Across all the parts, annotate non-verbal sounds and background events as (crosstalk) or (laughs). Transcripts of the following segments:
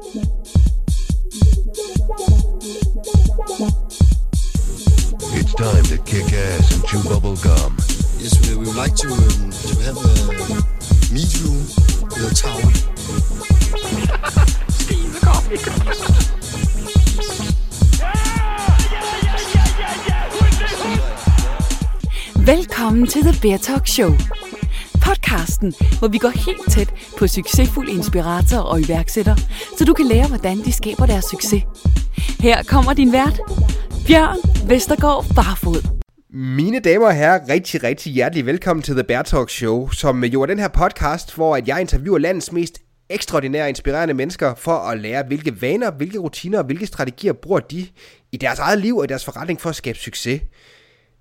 It's time to kick ass and chew bubble gum. Yes, we, we would like to, um, to have a meet you with a tower. Velkommen til The Beer Talk Show. Podcasten, hvor vi går helt tæt på succesfulde inspiratorer og iværksættere, så du kan lære, hvordan de skaber deres succes. Her kommer din vært, Bjørn Vestergaard Barfod. Mine damer og herrer, rigtig, rigtig hjertelig velkommen til The Bear Talk Show, som jo er den her podcast, hvor at jeg interviewer landets mest ekstraordinære og inspirerende mennesker for at lære, hvilke vaner, hvilke rutiner og hvilke strategier bruger de i deres eget liv og i deres forretning for at skabe succes.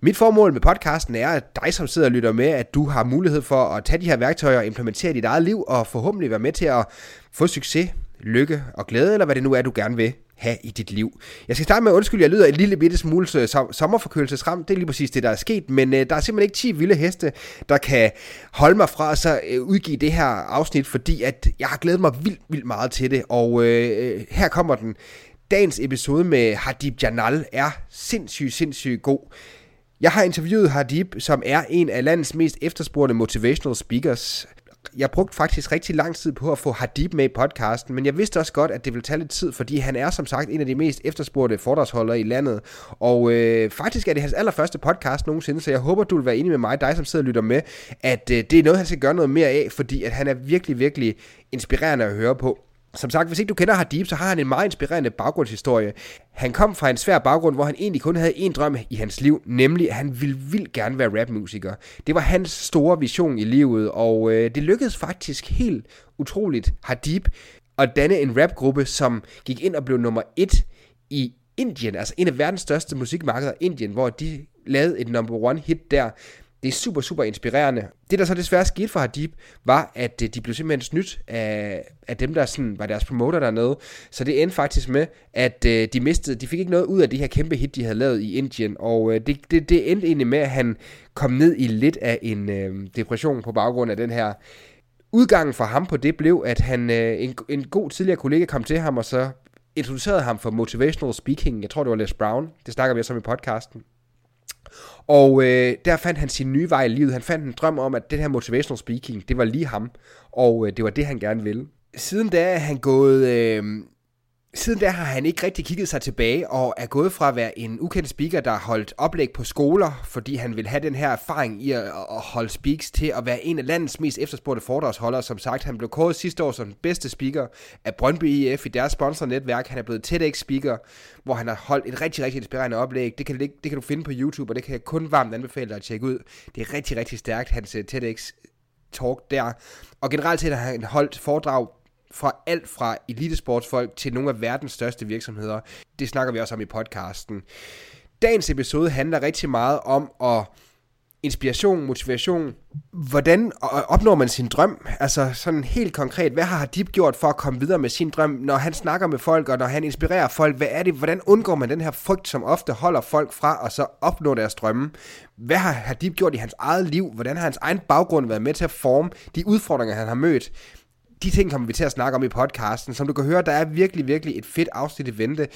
Mit formål med podcasten er, at dig som sidder og lytter med, at du har mulighed for at tage de her værktøjer og implementere i dit eget liv, og forhåbentlig være med til at få succes, lykke og glæde, eller hvad det nu er, du gerne vil have i dit liv. Jeg skal starte med at undskylde, jeg lyder en lille bitte smule sommerforkølelsesramt. Det er lige præcis det, der er sket, men øh, der er simpelthen ikke 10 vilde heste, der kan holde mig fra at så øh, udgive det her afsnit, fordi at jeg har glædet mig vildt, vildt meget til det, og øh, øh her kommer den. Dagens episode med Hadib Janal er sindssygt, sindssygt god. Jeg har interviewet Hadib, som er en af landets mest efterspurgte motivational speakers. Jeg brugte faktisk rigtig lang tid på at få Hadib med i podcasten, men jeg vidste også godt, at det ville tage lidt tid, fordi han er som sagt en af de mest efterspurgte foredragsholdere i landet. Og øh, faktisk er det hans allerførste podcast nogensinde, så jeg håber, du vil være enig med mig, dig som sidder og lytter med, at øh, det er noget, han skal gøre noget mere af, fordi at han er virkelig, virkelig inspirerende at høre på. Som sagt, hvis ikke du kender Hadib, så har han en meget inspirerende baggrundshistorie. Han kom fra en svær baggrund, hvor han egentlig kun havde én drøm i hans liv, nemlig at han ville vildt gerne være rapmusiker. Det var hans store vision i livet, og øh, det lykkedes faktisk helt utroligt Hadib at danne en rapgruppe, som gik ind og blev nummer et i Indien, altså en af verdens største musikmarkeder, Indien, hvor de lavede et number one hit der. Det er super, super inspirerende. Det, der så desværre skete for Hadib, var, at øh, de blev simpelthen snydt af, af dem, der sådan var deres promoter dernede. Så det endte faktisk med, at øh, de mistede, de fik ikke noget ud af det her kæmpe hit, de havde lavet i Indien. Og øh, det, det, det endte egentlig med, at han kom ned i lidt af en øh, depression på baggrund af den her Udgangen for ham på det blev, at han øh, en, en god tidligere kollega kom til ham og så introducerede ham for motivational speaking. Jeg tror, det var Les Brown. Det snakker vi også om i podcasten. Og øh, der fandt han sin nye vej i livet. Han fandt en drøm om, at den her motivational speaking, det var lige ham. Og øh, det var det, han gerne ville. Siden da er han gået... Øh, Siden da har han ikke rigtig kigget sig tilbage og er gået fra at være en ukendt speaker, der har holdt oplæg på skoler, fordi han vil have den her erfaring i at, at holde speaks til at være en af landets mest efterspurgte foredragsholdere. Som sagt, han blev kåret sidste år som den bedste speaker af Brøndby IF i deres sponsornetværk. Han er blevet TEDx-speaker, hvor han har holdt et rigtig, rigtig inspirerende oplæg. Det kan, det, det kan du finde på YouTube, og det kan jeg kun varmt anbefale dig at tjekke ud. Det er rigtig, rigtig stærkt, hans øh, TEDx talk der. Og generelt set har han holdt foredrag fra alt fra elitesportsfolk til nogle af verdens største virksomheder. Det snakker vi også om i podcasten. Dagens episode handler rigtig meget om at inspiration, motivation. Hvordan opnår man sin drøm? Altså sådan helt konkret, hvad har Hadib gjort for at komme videre med sin drøm, når han snakker med folk, og når han inspirerer folk? Hvad er det? Hvordan undgår man den her frygt, som ofte holder folk fra at så opnå deres drømme? Hvad har Hadib gjort i hans eget liv? Hvordan har hans egen baggrund været med til at forme de udfordringer, han har mødt? De ting kommer vi til at snakke om i podcasten. Som du kan høre, der er virkelig, virkelig et fedt afsnit i vente.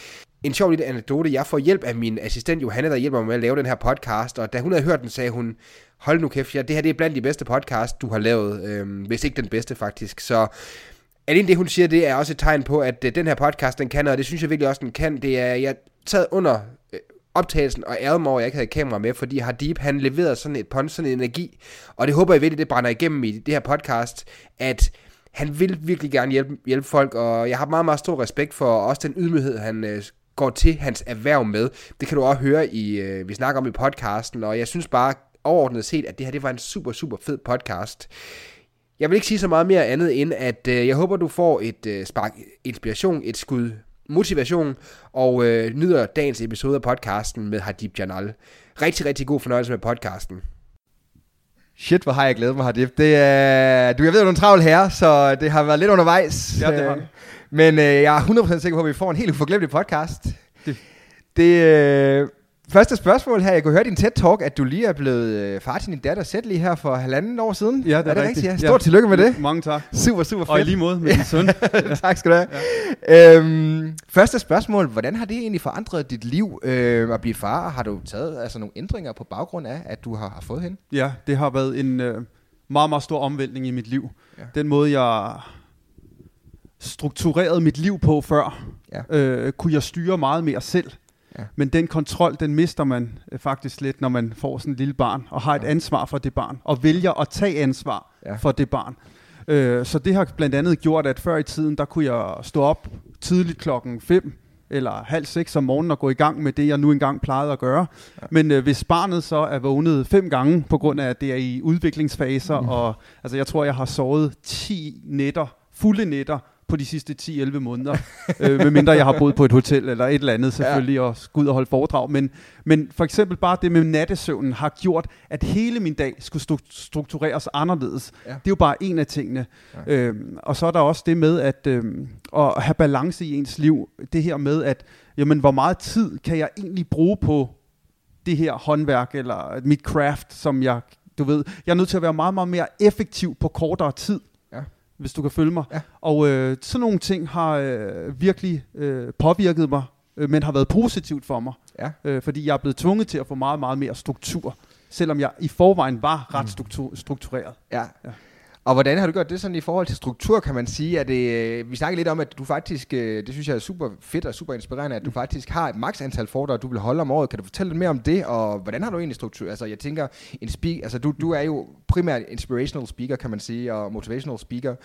En sjov lille anekdote. Jeg får hjælp af min assistent Johanne, der hjælper mig med at lave den her podcast. Og da hun havde hørt den, sagde hun, hold nu kæft, ja, det her det er blandt de bedste podcast, du har lavet. Øhm, hvis ikke den bedste, faktisk. Så alene det, hun siger, det er også et tegn på, at øh, den her podcast, den kan, og det synes jeg virkelig også, den kan. Det er, jeg taget under øh, optagelsen og ærede mig over, at jeg ikke havde kamera med, fordi Hadib, han leverede sådan et punch, sådan en energi, og det håber jeg virkelig, det brænder igennem i det her podcast, at han vil virkelig gerne hjælpe, hjælpe folk, og jeg har meget, meget stor respekt for også den ydmyghed, han øh, går til hans erhverv med. Det kan du også høre, i øh, vi snakker om i podcasten, og jeg synes bare overordnet set, at det her det var en super, super fed podcast. Jeg vil ikke sige så meget mere andet end, at øh, jeg håber, du får et øh, spark inspiration, et skud motivation, og øh, nyder dagens episode af podcasten med Hadib Janal. Rigtig, rigtig god fornøjelse med podcasten. Shit, hvor har jeg glædet mig, Hadib. Det er, du, jeg ved, du er en travl herre, så det har været lidt undervejs. Ja, det har Men øh, jeg er 100% sikker på, at vi får en helt uforglemmelig podcast. Det, det øh, Første spørgsmål her. Jeg kunne høre din TED-talk, at du lige er blevet øh, far til din datter selv lige her for halvanden år siden. Ja, det er, er det rigtigt. rigtigt? Ja. Stort tillykke med det. Mange tak. Super, super fedt. Og i lige måde med din søn. (laughs) tak skal du have. Ja. Øhm, første spørgsmål. Hvordan har det egentlig forandret dit liv øh, at blive far? Har du taget altså, nogle ændringer på baggrund af, at du har, har fået hende? Ja, det har været en øh, meget, meget stor omvæltning i mit liv. Ja. Den måde, jeg strukturerede mit liv på før, Ja. øh, kunne jeg styre meget mere selv. Ja. Men den kontrol, den mister man øh, faktisk lidt, når man får sådan et lille barn, og har et ansvar for det barn, og vælger at tage ansvar Ja. for det barn. Øh, så det har blandt andet gjort, at før i tiden, der kunne jeg stå op tidligt klokken 5 eller halv seks om morgenen og gå i gang med det, jeg nu engang plejede at gøre. Ja. Men øh, hvis barnet så er vågnet fem gange, på grund af, at det er i udviklingsfaser, mm. og altså, jeg tror, jeg har sovet 10 nætter, fulde nætter, på de sidste 10-11 måneder, (laughs) øh, medmindre jeg har boet på et hotel eller et eller andet selvfølgelig, ja. og skulle ud og holde foredrag. Men, men for eksempel bare det med nattesøvnen har gjort, at hele min dag skulle stru- struktureres anderledes. Ja. Det er jo bare en af tingene. Ja. Øhm, og så er der også det med at, øhm, at have balance i ens liv. Det her med, at jamen, hvor meget tid kan jeg egentlig bruge på det her håndværk, eller mit craft, som jeg, du ved, jeg er nødt til at være meget, meget mere effektiv på kortere tid. Hvis du kan følge mig. Ja. Og øh, sådan nogle ting har øh, virkelig øh, påvirket mig, øh, men har været positivt for mig. Ja. Øh, fordi jeg er blevet tvunget til at få meget, meget mere struktur, selvom jeg i forvejen var ret struktur- struktureret. Ja. Ja. Og hvordan har du gjort det sådan i forhold til struktur, kan man sige? At det, øh, vi snakker lidt om, at du faktisk, øh, det synes jeg er super fedt og super inspirerende, at du faktisk har et maks antal foredrag, du vil holde om året. Kan du fortælle lidt mere om det, og hvordan har du egentlig struktur? Altså jeg tænker, en speak, altså du, du er jo primært inspirational speaker, kan man sige, og motivational speaker.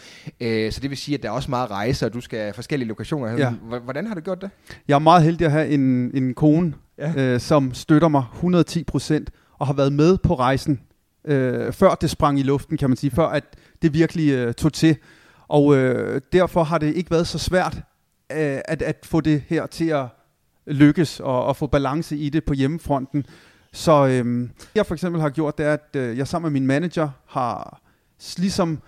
Øh, så det vil sige, at der er også meget rejse, og du skal forskellige lokationer. Ja. Hvordan har du gjort det? Jeg er meget heldig at have en, en kone, Ja. ja. øh, som støtter mig 110 procent, og har været med på rejsen, øh, før det sprang i luften, kan man sige, før at det virkelig øh, tog til. Og øh, derfor har det ikke været så svært øh, at, at få det her til at lykkes, og, og få balance i det på hjemmefronten. Så øh, det jeg for eksempel har gjort, det er, at øh, jeg sammen med min manager har ligesom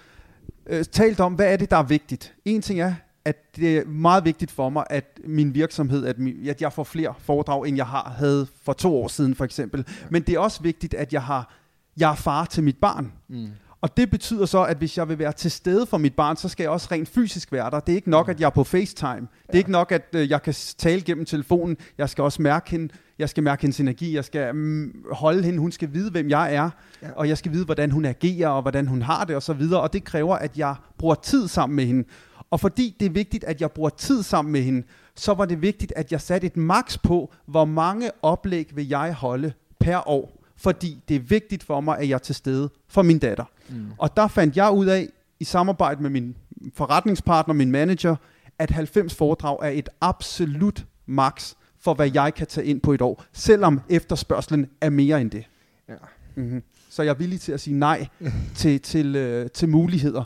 øh, talt om, hvad er det, der er vigtigt. En ting er, at det er meget vigtigt for mig, at min virksomhed, at, min, at jeg får flere foredrag, end jeg har havde for to år siden for eksempel. Men det er også vigtigt, at jeg har jeg er far til mit barn. Mm. Og det betyder så, at hvis jeg vil være til stede for mit barn, så skal jeg også rent fysisk være der. Det er ikke nok, at jeg er på FaceTime. Det er ikke nok, at øh, jeg kan tale gennem telefonen. Jeg skal også mærke hende. Jeg skal mærke hendes energi. Jeg skal mm, holde hende. Hun skal vide, hvem jeg er. Ja. Og jeg skal vide, hvordan hun agerer, og hvordan hun har det, og så videre. Og det kræver, at jeg bruger tid sammen med hende. Og fordi det er vigtigt, at jeg bruger tid sammen med hende, så var det vigtigt, at jeg satte et max på, hvor mange oplæg vil jeg holde per år. Fordi det er vigtigt for mig, at jeg er til stede for min datter. Mm. Og der fandt jeg ud af, i samarbejde med min forretningspartner, min manager, at 90 foredrag er et absolut max for, hvad jeg kan tage ind på et år, selvom efterspørgselen er mere end det. Ja. Mm-hmm. Så jeg er villig til at sige nej til, til, øh, til muligheder,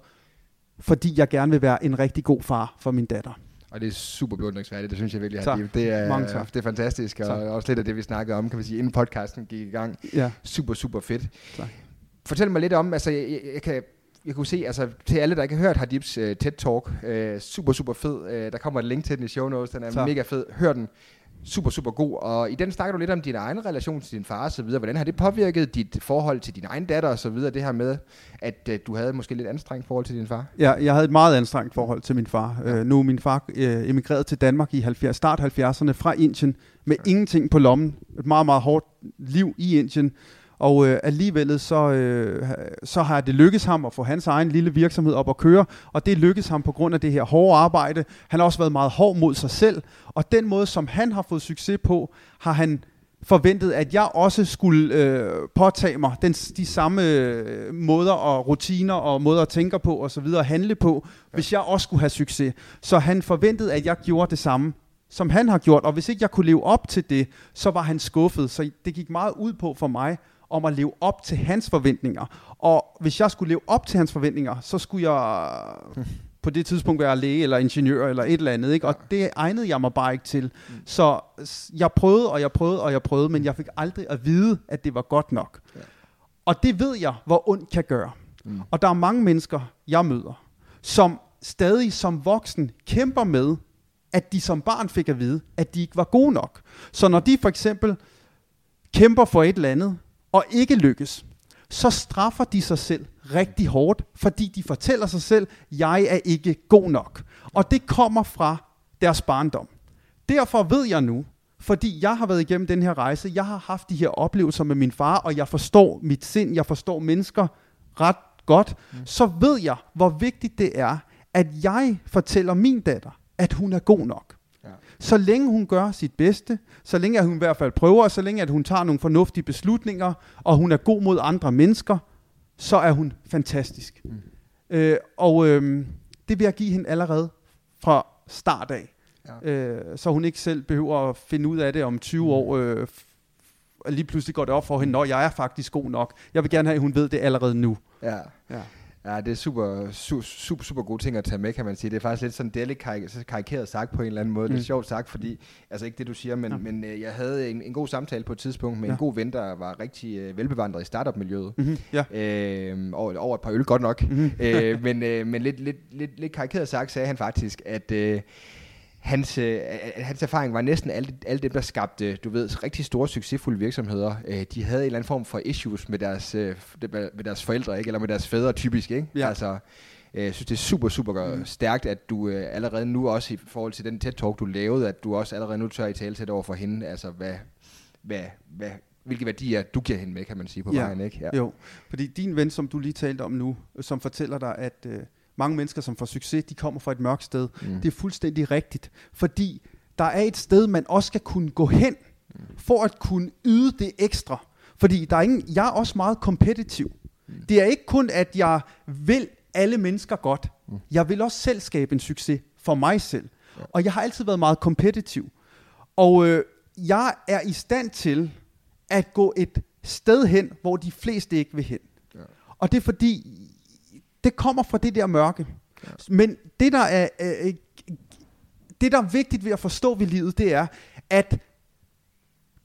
fordi jeg gerne vil være en rigtig god far for min datter. Og det er super beundringsværdigt, det synes jeg virkelig. Habib. Det er, det er fantastisk, og Tak. også lidt af det, vi snakkede om, kan man sige, inden podcasten gik i gang. Ja. Super, super fedt. Tak. Fortæl mig lidt om, altså jeg, jeg, jeg kan jeg kunne se, altså til alle, der ikke har hørt Hadibs uh, TED-talk, uh, super, super fed. Uh, der kommer et link til den i show notes, den er Tak. mega fed. Hør den. Super, super god. Og i den snakker du lidt om din egen relation til din far og så videre. Hvordan har det påvirket dit forhold til din egen datter og så videre? Det her med, at uh, du havde måske lidt anstrengt forhold til din far. Ja, jeg havde et meget anstrengt forhold til min far. Øh, nu er min far øh, emigreret til Danmark i 70, start 70'erne fra Indien, med ingenting på lommen. Et meget, meget hårdt liv i Indien. Og øh, alligevel så, øh, så har det lykkes ham at få hans egen lille virksomhed op at køre, og det lykkes ham på grund af det her hårde arbejde. Han har også været meget hård mod sig selv, og den måde, som han har fået succes på, har han forventet, at jeg også skulle øh, påtage mig den, de samme øh, måder og rutiner og måder at tænke på og så videre at handle på, ja. hvis jeg også skulle have succes. Så han forventede, at jeg gjorde det samme som han har gjort, og hvis ikke jeg kunne leve op til det, så var han skuffet. Så det gik meget ud på for mig, om at leve op til hans forventninger. Og hvis jeg skulle leve op til hans forventninger, så skulle jeg på det tidspunkt være læge eller ingeniør eller et eller andet. Ikke? Og det egnede jeg mig bare ikke til. Så s- jeg prøvede, og jeg prøvede, og jeg prøvede, men jeg fik aldrig at vide, at det var godt nok. Og det ved jeg, hvor ondt kan gøre. Mm. Og der er mange mennesker, jeg møder, som stadig som voksen kæmper med, at de som barn fik at vide, at de ikke var gode nok. Så når de for eksempel kæmper for et eller andet, og ikke lykkes, så straffer de sig selv rigtig hårdt, fordi de fortæller sig selv, jeg er ikke god nok. Og det kommer fra deres barndom. Derfor ved jeg nu, fordi jeg har været igennem den her rejse, jeg har haft de her oplevelser med min far, og jeg forstår mit sind, jeg forstår mennesker ret godt, mm. så ved jeg, hvor vigtigt det er, at jeg fortæller min datter, at hun er god nok. Så længe hun gør sit bedste, så længe at hun i hvert fald prøver, så længe at hun tager nogle fornuftige beslutninger, og hun er god mod andre mennesker, så er hun fantastisk. Mm. Øh, og øh, det vil jeg give hende allerede fra start af. Ja. Øh, så hun ikke selv behøver at finde ud af det om 20 mm. år. Øh, lige pludselig går det op for hende, når jeg er faktisk god nok. Jeg vil gerne have, at hun ved det allerede nu. Ja. ja. Ja, det er super, super, super, super gode ting at tage med, kan man sige. Det er faktisk lidt sådan, det lidt karik- karikeret sagt på en eller anden måde. Mm. Det er mm. sjovt sagt, fordi, altså ikke det du siger, men, ja. men øh, jeg havde en, en god samtale på et tidspunkt med ja. en god ven, der var rigtig øh, velbevandret i startup-miljøet. Mm-hmm. Ja. Øh, over, over et par øl, godt nok. Mm-hmm. øh, men øh, men lidt, lidt, lidt, lidt karikeret sagt, sagde han faktisk, at... Øh, hans, øh, hans erfaring var næsten alle, alle dem, der skabte, du ved, rigtig store, succesfulde virksomheder. Øh, de havde en eller anden form for issues med deres, øh, med deres forældre, ikke? eller med deres fædre typisk. Ikke? Ja. Altså, øh, jeg synes, det er super, super mm. stærkt, at du øh, allerede nu også i forhold til den TED-talk, du lavede, at du også allerede nu tør i tale over for hende, altså hvad, hvad, hvad, hvilke værdier du giver hende med, kan man sige, på ja. vejen. Ikke? Ja. Jo, fordi din ven, som du lige talte om nu, som fortæller dig, at... Øh, mange mennesker, som får succes, de kommer fra et mørkt sted. Mm. Det er fuldstændig rigtigt, fordi der er et sted, man også skal kunne gå hen, mm. for at kunne yde det ekstra. Fordi der er ingen, jeg er også meget kompetitiv. Mm. Det er ikke kun, at jeg vil alle mennesker godt. Mm. Jeg vil også selv skabe en succes for mig selv. Ja. Og jeg har altid været meget kompetitiv. Og øh, jeg er i stand til at gå et sted hen, hvor de fleste ikke vil hen. Ja. Og det er fordi, det kommer fra det der mørke. Ja. Men det der, er, øh, det, der er vigtigt ved at forstå ved livet, det er, at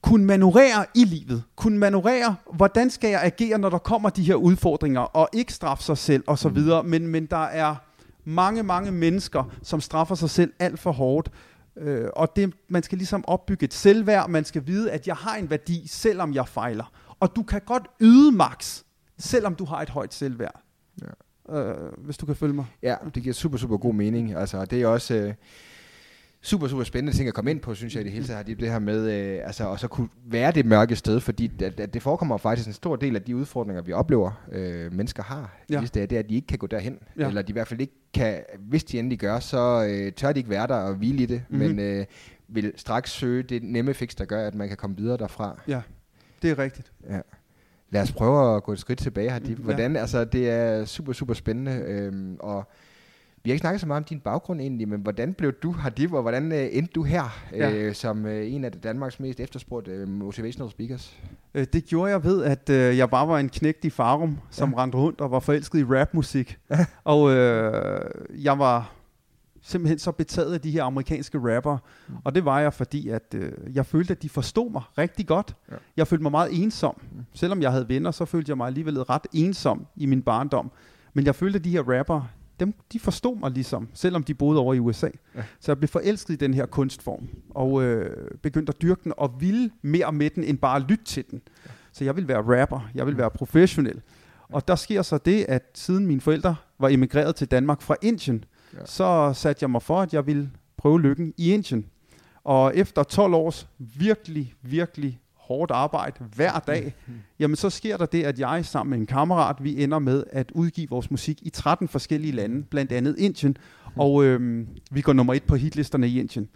kunne manøvrere i livet, kunne manøvrere, hvordan skal jeg agere, når der kommer de her udfordringer, og ikke straffe sig selv og så mm. videre, men, men der er mange, mange mennesker, som straffer sig selv alt for hårdt, øh, og det, man skal ligesom opbygge et selvværd, man skal vide, at jeg har en værdi, selvom jeg fejler, og du kan godt yde max, selvom du har et højt selvværd. Ja øh, hvis du kan følge mig. Ja, det giver super, super god mening. Altså, det er også øh, super, super spændende ting at komme ind på, synes jeg i det hele taget. Det, det her med, øh, altså, og så kunne være det mørke sted, fordi at, at det forekommer faktisk en stor del af de udfordringer, vi oplever, øh, mennesker har, ja. er, det er, at de ikke kan gå derhen, ja. eller de i hvert fald ikke kan, hvis de endelig gør, så øh, tør de ikke være der og hvile i det, mm-hmm. men øh, vil straks søge det nemme fix, der gør, at man kan komme videre derfra. Ja, det er rigtigt. Ja. Lad os prøve at gå et skridt tilbage her. Hvordan, ja. altså, det er super, super spændende, øhm, og vi har ikke snakket så meget om din baggrund egentlig, men hvordan blev du Hadib, og hvordan øh, endte du her ja. øh, som øh, en af Danmarks mest efterspurgte øh, motivational speakers? Øh, det gjorde jeg ved, at øh, jeg bare var en knægt i Farum, som ja. rendte rundt og var forelsket i rapmusik. Ja. (laughs) Og øh, jeg var simpelthen så betaget af de her amerikanske rapper. Mm. Og det var jeg, fordi at øh, jeg følte, at de forstod mig rigtig godt. Ja. Jeg følte mig meget ensom. Mm. Selvom jeg havde venner, så følte jeg mig alligevel ret ensom i min barndom. Men jeg følte, at de her rapper, dem, de forstod mig ligesom, selvom de boede over i USA. Ja. Så jeg blev forelsket i den her kunstform, og øh, begyndte at dyrke den, og ville mere med den, end bare at lytte til den. Ja. Så jeg vil være rapper, jeg vil være professionel. Og der sker så det, at siden mine forældre var emigreret til Danmark fra Indien, ja. så satte jeg mig for, at jeg ville prøve lykken i Indien. Og efter 12 års virkelig, virkelig hårdt arbejde hver dag, (laughs) jamen så sker der det, at jeg sammen med en kammerat, vi ender med at udgive vores musik i 13 forskellige lande, blandt andet Indien, og øhm, vi går nummer et på hitlisterne i Indien.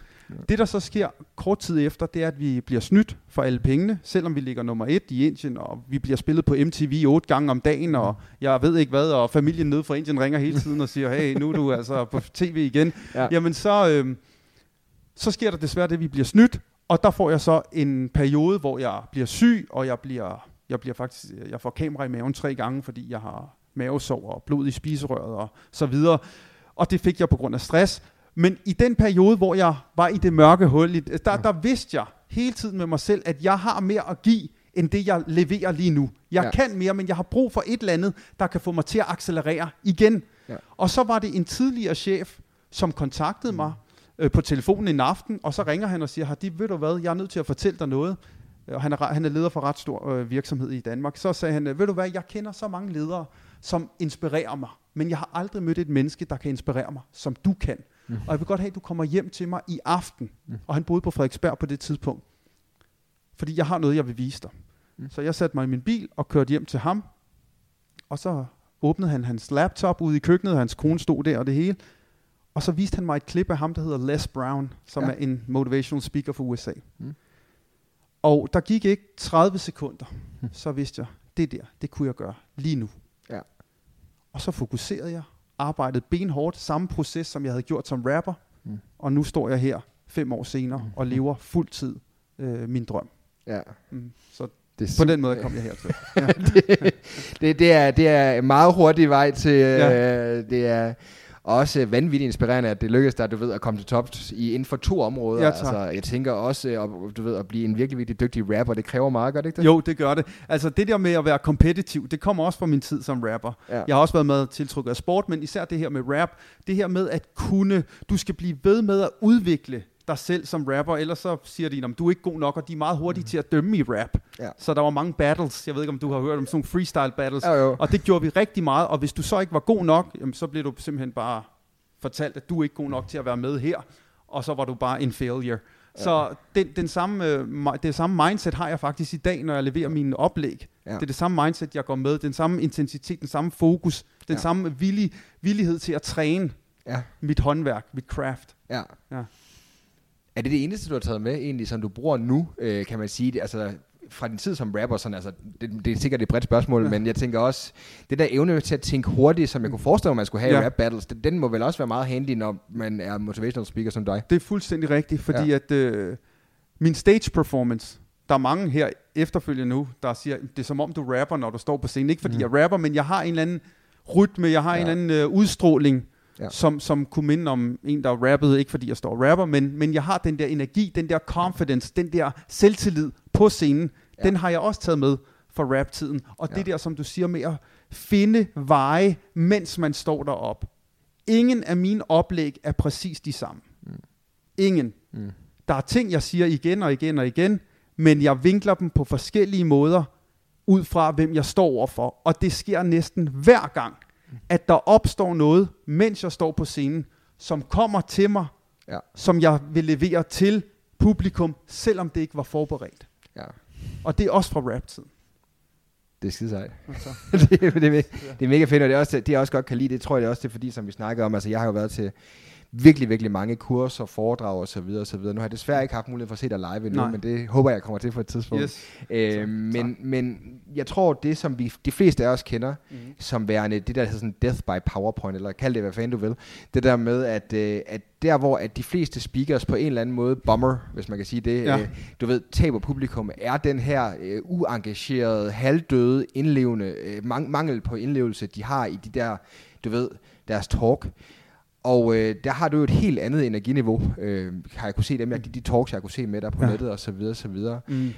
Det, der så sker kort tid efter, det er, at vi bliver snydt for alle pengene, selvom vi ligger nummer et i Indien, og vi bliver spillet på MTV otte gange om dagen, og jeg ved ikke hvad, og familien nede fra Indien ringer hele tiden og siger, hey, nu er du (laughs) altså på tv igen. Ja. Jamen så, øh, så sker der desværre det, at vi bliver snydt, og der får jeg så en periode, hvor jeg bliver syg, og jeg bliver, jeg bliver faktisk, jeg får kamera i maven tre gange, fordi jeg har mavesår og blod i spiserøret og så videre. Og det fik jeg på grund af stress. Men i den periode, hvor jeg var i det mørke hul, der, der vidste jeg hele tiden med mig selv, at jeg har mere at give, end det jeg leverer lige nu. Jeg ja. kan mere, men jeg har brug for et eller andet, der kan få mig til at accelerere igen. Ja. Og så var det en tidligere chef, som kontaktede mig øh, på telefonen en aften, og så ringer han og siger, Hardy, ved du hvad, jeg er nødt til at fortælle dig noget. og han er, han er leder for ret stor øh, virksomhed i Danmark, så sagde han, øh, ved du hvad, jeg kender så mange ledere, som inspirerer mig, men jeg har aldrig mødt et menneske, der kan inspirere mig, som du kan. Mm. Og jeg vil godt have, at du kommer hjem til mig i aften. Mm. Og han boede på Frederiksberg på det tidspunkt. Fordi jeg har noget, jeg vil vise dig. Mm. Så jeg satte mig i min bil og kørte hjem til ham, og så åbnede han hans laptop ude i køkkenet, og hans kone stod der og det hele. Og så viste han mig et klip af ham, der hedder Les Brown, som Ja. er en motivational speaker for USA. Mm. Og der gik ikke 30 sekunder, så vidste jeg, det der, det kunne jeg gøre lige nu. Og så fokuserede jeg, arbejdede benhårdt, samme proces, som jeg havde gjort som rapper. Mm. Og nu står jeg her fem år senere og lever fuldtid øh, min drøm. Ja. Mm. Så Det er på den måde kom jeg hertil. (laughs) Ja. det, det, det, er, det er en meget hurtig vej til. Ja. øh, det er også vanvittigt inspirerende, at det lykkedes dig, du ved, at komme til tops i, inden for to områder. Ja, tak. altså, jeg tænker også, at, du ved, at blive en virkelig, virkelig dygtig rapper, det kræver meget, gør det ikke det? Jo, det gør det. Altså det der med at være kompetitiv, det kommer også fra min tid som rapper. Ja. Jeg har også været med tiltrukket af sport, men især det her med rap, det her med at kunne, du skal blive ved med at udvikle dig selv som rapper, ellers så siger de, at du er ikke god nok, og de er meget hurtige mm. til at dømme i rap. Ja. Så der var mange battles, jeg ved ikke om du har hørt om sådan nogle freestyle battles, jo. og det gjorde vi rigtig meget, og hvis du så ikke var god nok, jamen, så blev du simpelthen bare fortalt, at du er ikke god nok til at være med her, og så var du bare en failure. Ja. Så den, den samme, øh, det samme mindset har jeg faktisk i dag, når jeg leverer mine oplæg. Ja. Ja. Det er det samme mindset, jeg går med, den samme intensitet, den samme fokus, den Ja. ja. samme villig, villighed til at træne Ja. mit håndværk, mit craft. ja. Ja. Er det det eneste, du har taget med, egentlig, som du bruger nu, øh, kan man sige? Det, altså, fra din tid som rapper, sådan, altså, det, det er sikkert et bredt spørgsmål, ja. men jeg tænker også, det der evne til at tænke hurtigt, som jeg kunne forestille mig, man skulle have ja. i rap battles, det, den må vel også være meget handy, når man er motivational speaker som dig. Det er fuldstændig rigtigt, fordi ja. at øh, min stage performance, der er mange her efterfølgende nu, der siger, det er som om du rapper, når du står på scenen. Ikke fordi mm. jeg rapper, men jeg har en eller anden rytme, jeg har ja. en eller anden øh, udstråling, Ja. som, som kunne minde om en, der rappede, ikke fordi jeg står og rapper, men, men jeg har den der energi, den der confidence, den der selvtillid på scenen, Ja. den har jeg også taget med fra rap-tiden. Og Ja. det der, som du siger med at finde veje, mens man står derop. Ingen af mine oplæg er præcis de samme. Mm. Ingen. Mm. Der er ting, jeg siger igen og igen og igen, men jeg vinkler dem på forskellige måder, ud fra hvem jeg står overfor. Og det sker næsten hver gang, at der opstår noget, mens jeg står på scenen, som kommer til mig, Ja. som jeg vil levere til publikum, selvom det ikke var forberedt. Ja. Og det er også fra rap-tiden. Det er skide sejt. (laughs) Det, er- det, er, me- det er mega fedt, og det er også det, jeg også godt kan lide, det tror jeg det er også det, er fordi, som vi snakkede om, altså jeg har jo været til virkelig, virkelig mange kurser, foredrag og så videre og så videre. Nu har jeg desværre ikke haft mulighed for at se dig live endnu, Nej. men det håber jeg kommer til på et tidspunkt. Yes. Øh, Tak. men, men jeg tror, det som vi, de fleste af os kender, mm. som værende det der hedder sådan death by powerpoint, eller kald det hvad fanden du vil, det der med, at, øh, at der hvor at de fleste speakers på en eller anden måde bomber, hvis man kan sige det, Ja. øh, du ved, taber publikum, er den her øh, uengagerede, halvdøde, indlevende, øh, mang- mangel på indlevelse, de har i de der, du ved, deres talk. Og øh, der har du jo et helt andet energiniveau, øh, har jeg kunne se dem, jeg, de, de talks, jeg kunne se med dig på ja. Nettet og så videre, så videre. Mm.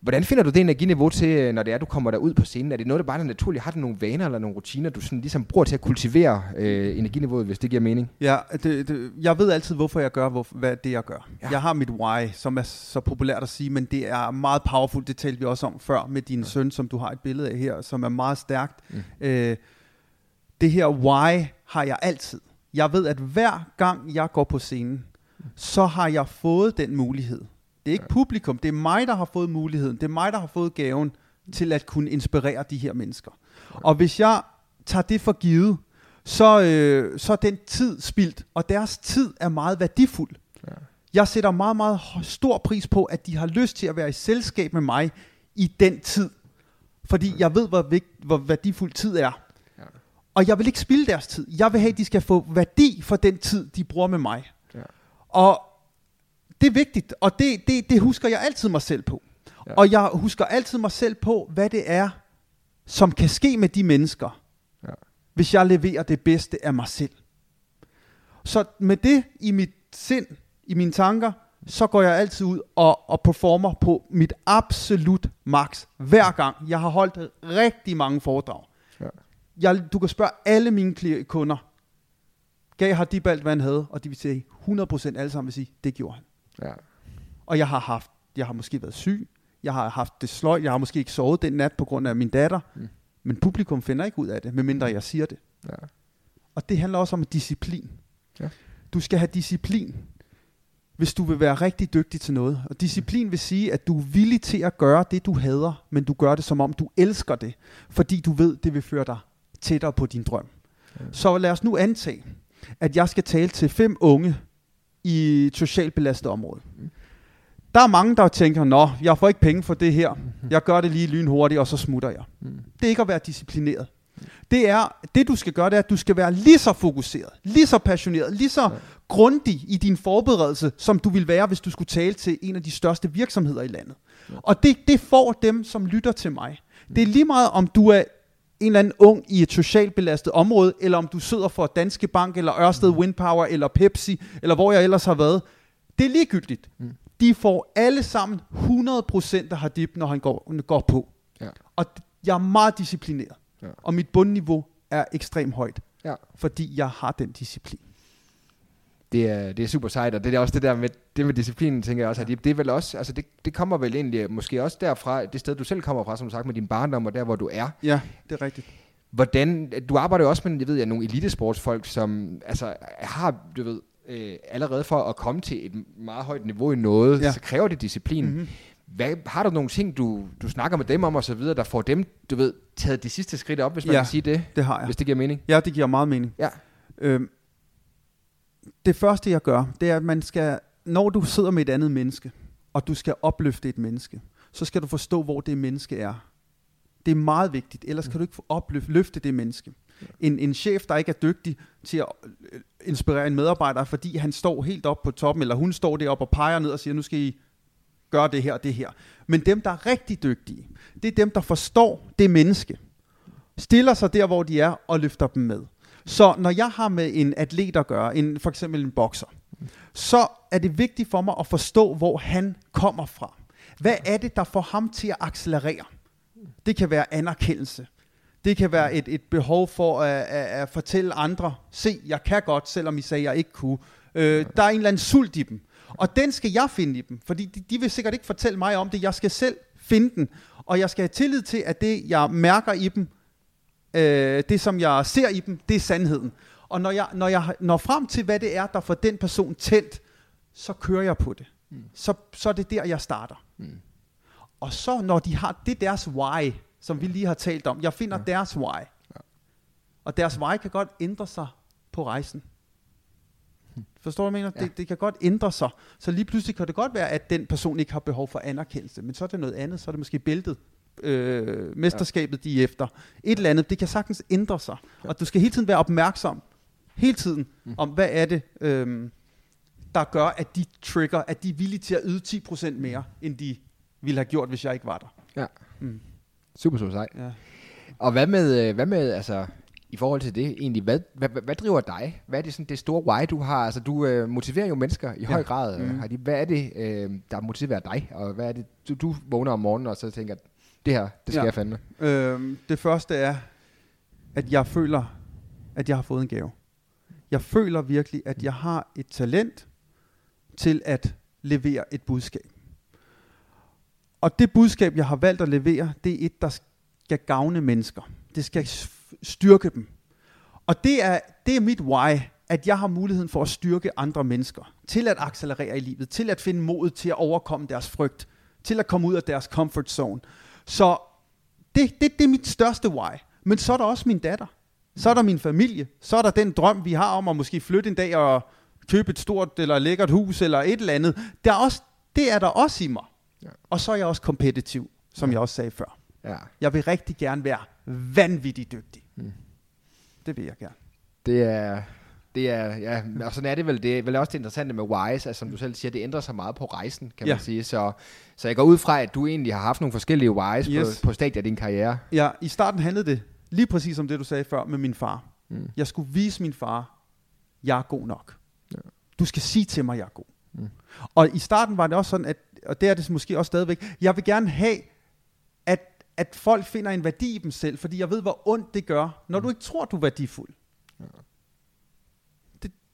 Hvordan finder du det energiniveau til, øh, når det er, du kommer derud på scenen? Er det noget, der bare er naturligt? Har du nogle vaner eller nogle rutiner, du sådan ligesom bruger til at kultivere øh, energiniveauet, hvis det giver mening? Ja, det, det, jeg ved altid, hvorfor jeg gør, hvor, hvad det jeg gør. Ja. Jeg har mit why, som er så populært at sige, men det er meget powerful. Det talte vi også om før med din ja. søn, som du har et billede af her, som er meget stærkt. Mm. Øh, det her why har jeg altid. Jeg ved, at hver gang jeg går på scenen, så har jeg fået den mulighed. Det er ikke publikum, det er mig, der har fået muligheden. Det er mig, der har fået gaven til at kunne inspirere de her mennesker. Og hvis jeg tager det for givet, så, øh, så er den tid spildt, og deres tid er meget værdifuld. Ja. Jeg sætter meget, meget stor pris på, at de har lyst til at være i selskab med mig i den tid. Fordi jeg ved, hvor, vigt, hvor værdifuld tid er. Og jeg vil ikke spilde deres tid. Jeg vil have, at de skal få værdi for den tid, de bruger med mig. Ja. Og det er vigtigt, og det, det, det husker jeg altid mig selv på. Ja. Og jeg husker altid mig selv på, hvad det er, som kan ske med de mennesker, Ja. hvis jeg leverer det bedste af mig selv. Så med det i mit sind, i mine tanker, så går jeg altid ud og, og performer på mit absolut max hver gang. Jeg har holdt rigtig mange foredrag. Ja. Jeg, du kan spørge alle mine kunder, gav har de alt, hvad han havde, og de vil sige 100% alle sammen vil sige, det gjorde han. Ja. Og jeg har haft, jeg har måske været syg, Jeg har haft det sløjt. Jeg har måske ikke sovet den nat på grund af min datter. Mm. Men publikum finder ikke ud af det, medmindre jeg siger det. Ja. Og det handler også om disciplin. Ja. Du skal have disciplin, hvis du vil være rigtig dygtig til noget. Og disciplin vil sige, at du er villig til at gøre det, du hader, men du gør det, som om du elsker det, fordi du ved, det vil føre dig tættere på din drøm. Ja. Så lad os nu antage, at jeg skal tale til fem unge i et socialt belastet område. Der er mange, der tænker, nå, jeg får ikke penge for det her. Jeg gør det lige lynhurtigt, og så smutter jeg. Det er ikke at være disciplineret. Det er, det du skal gøre, det er, at du skal være lige så fokuseret, lige så passioneret, lige så grundig i din forberedelse, som du vil være, hvis du skulle tale til en af de største virksomheder i landet. Og det, det får dem, som lytter til mig. Det er lige meget, om du er en eller anden ung i et socialt belastet område, eller om du sidder for Danske Bank, eller Ørsted Windpower, eller Pepsi, eller hvor jeg ellers har været. Det er ligegyldigt. De får alle sammen 100% der har dip, når han går, går på. Ja. Og jeg er meget disciplineret. Ja. Og mit bundniveau er ekstremt højt, Ja. fordi jeg har den disciplin. Det er, det er super sejt, og det er også det der med, det med disciplinen, tænker jeg også, at det, er vel også, altså det, det kommer vel egentlig måske også derfra, det sted du selv kommer fra, som sagt, med din barndom og der, hvor du er. Ja, det er rigtigt. Hvordan, du arbejder jo også med, jeg ved, jeg, nogle elitesportsfolk, som altså, har, du ved, øh, allerede for at komme til et meget højt niveau i noget, Ja. så kræver det disciplin. Mhm. Mm-hmm. Hvad, har du nogle ting, du, du snakker med dem om og så videre, der får dem, du ved, taget de sidste skridt op, hvis man Ja. kan sige det, Det har jeg. hvis det giver mening? Ja, det giver meget mening. Ja. Øhm, det første, jeg gør, det er, at man skal, når du sidder med et andet menneske, og du skal opløfte et menneske, så skal du forstå, hvor det menneske er. Det er meget vigtigt, ellers kan du ikke få opløfte det menneske. En, en chef, der ikke er dygtig til at øh, inspirere en medarbejder, fordi han står helt op på toppen, eller hun står deroppe og peger ned og siger, nu skal I gøre det her og det her. Men dem, der er rigtig dygtige, det er dem, der forstår det menneske stiller sig der, hvor de er, og løfter dem med. Så når jeg har med en atlet at gøre, en, for eksempel en bokser, så er det vigtigt for mig at forstå, hvor han kommer fra. Hvad er det, der får ham til at accelerere? Det kan være anerkendelse. Det kan være et, et behov for at, at, at fortælle andre, se, jeg kan godt, selvom I sagde, jeg ikke kunne. Øh, der er en eller anden sult i dem. Og den skal jeg finde i dem, fordi de, de vil sikkert ikke fortælle mig om det. Jeg skal selv finde den, og jeg skal have tillid til, at det, jeg mærker i dem, øh, det som jeg ser i dem, det er sandheden. Og når jeg, når jeg når frem til, hvad det er, der får den person tændt, så kører jeg på det. Mm. Så, så er det der, jeg starter. Mm. Og så når de har, det er deres why, som vi lige har talt om. Jeg finder ja. deres why. Ja. Og deres why kan godt ændre sig på rejsen. Forstår du, hvad jeg mener? Ja. Det, det kan godt ændre sig. Så lige pludselig kan det godt være, at den person ikke har behov for anerkendelse, men så er det noget andet. Så er det måske bæltet, øh, mesterskabet, de er efter. Et eller andet. Det kan sagtens ændre sig. Ja. Og du skal hele tiden være opmærksom, hele tiden, mm. om hvad er det, øh, der gør, at de trigger, at de er villige til at yde 10% mere, end de ville have gjort, hvis jeg ikke var der. Ja. Mm. Super, super sej. Ja. Og hvad med, øh, hvad med, altså, i forhold til det egentlig, hvad, hvad, hvad, driver dig? Hvad er det, sådan, det store why, du har? Altså, du øh, motiverer jo mennesker i ja. høj grad. Mm. Mm. Har de, hvad er det, øh, der motiverer dig? Og hvad er det, du, du vågner om morgenen og så tænker, det her, det skal Ja. jeg fandme. Øhm, det første er, at jeg føler, at jeg har fået en gave. Jeg skal virkelig, at jeg har et talent til at levere et budskab. Og det budskab, jeg har valgt at levere, det er et, der skal gavne mennesker. Det skal styrke dem. Og det er, det er mit why, at jeg har muligheden for at styrke andre mennesker. Til at accelerere i livet. Til at finde modet til at overkomme deres frygt. Til at komme ud af deres comfort zone. Så det, det, det er mit største why. Men så er der også min datter. Så er der min familie. Så er der den drøm, vi har om at måske flytte en dag og købe et stort eller lækkert hus eller et eller andet. Der er også, det er der også i mig. Ja. Og så er jeg også kompetitiv, som jeg også sagde før. Ja. Jeg vil rigtig gerne være vanvittigt dygtig. Mm. Det vil jeg gerne. Det er, det er, ja, og sådan er det vel. Det er vel også det interessante med wise, altså, som du selv siger, det ændrer sig meget på rejsen, kan Ja. man sige. Så, så jeg går ud fra, at du egentlig har haft nogle forskellige wise Yes. på, på stadiet af din karriere. Ja, I starten handlede det lige præcis om det, du sagde før med min far. Mm. Jeg skulle vise min far, jeg er god nok. Ja. Du skal sige til mig, jeg er god. Mm. Og i starten var det også sådan, at, og det er det måske også stadigvæk, jeg vil gerne have, at, at folk finder en værdi i dem selv, fordi jeg ved, hvor ondt det gør, når du ikke tror, du er værdifuld. Det,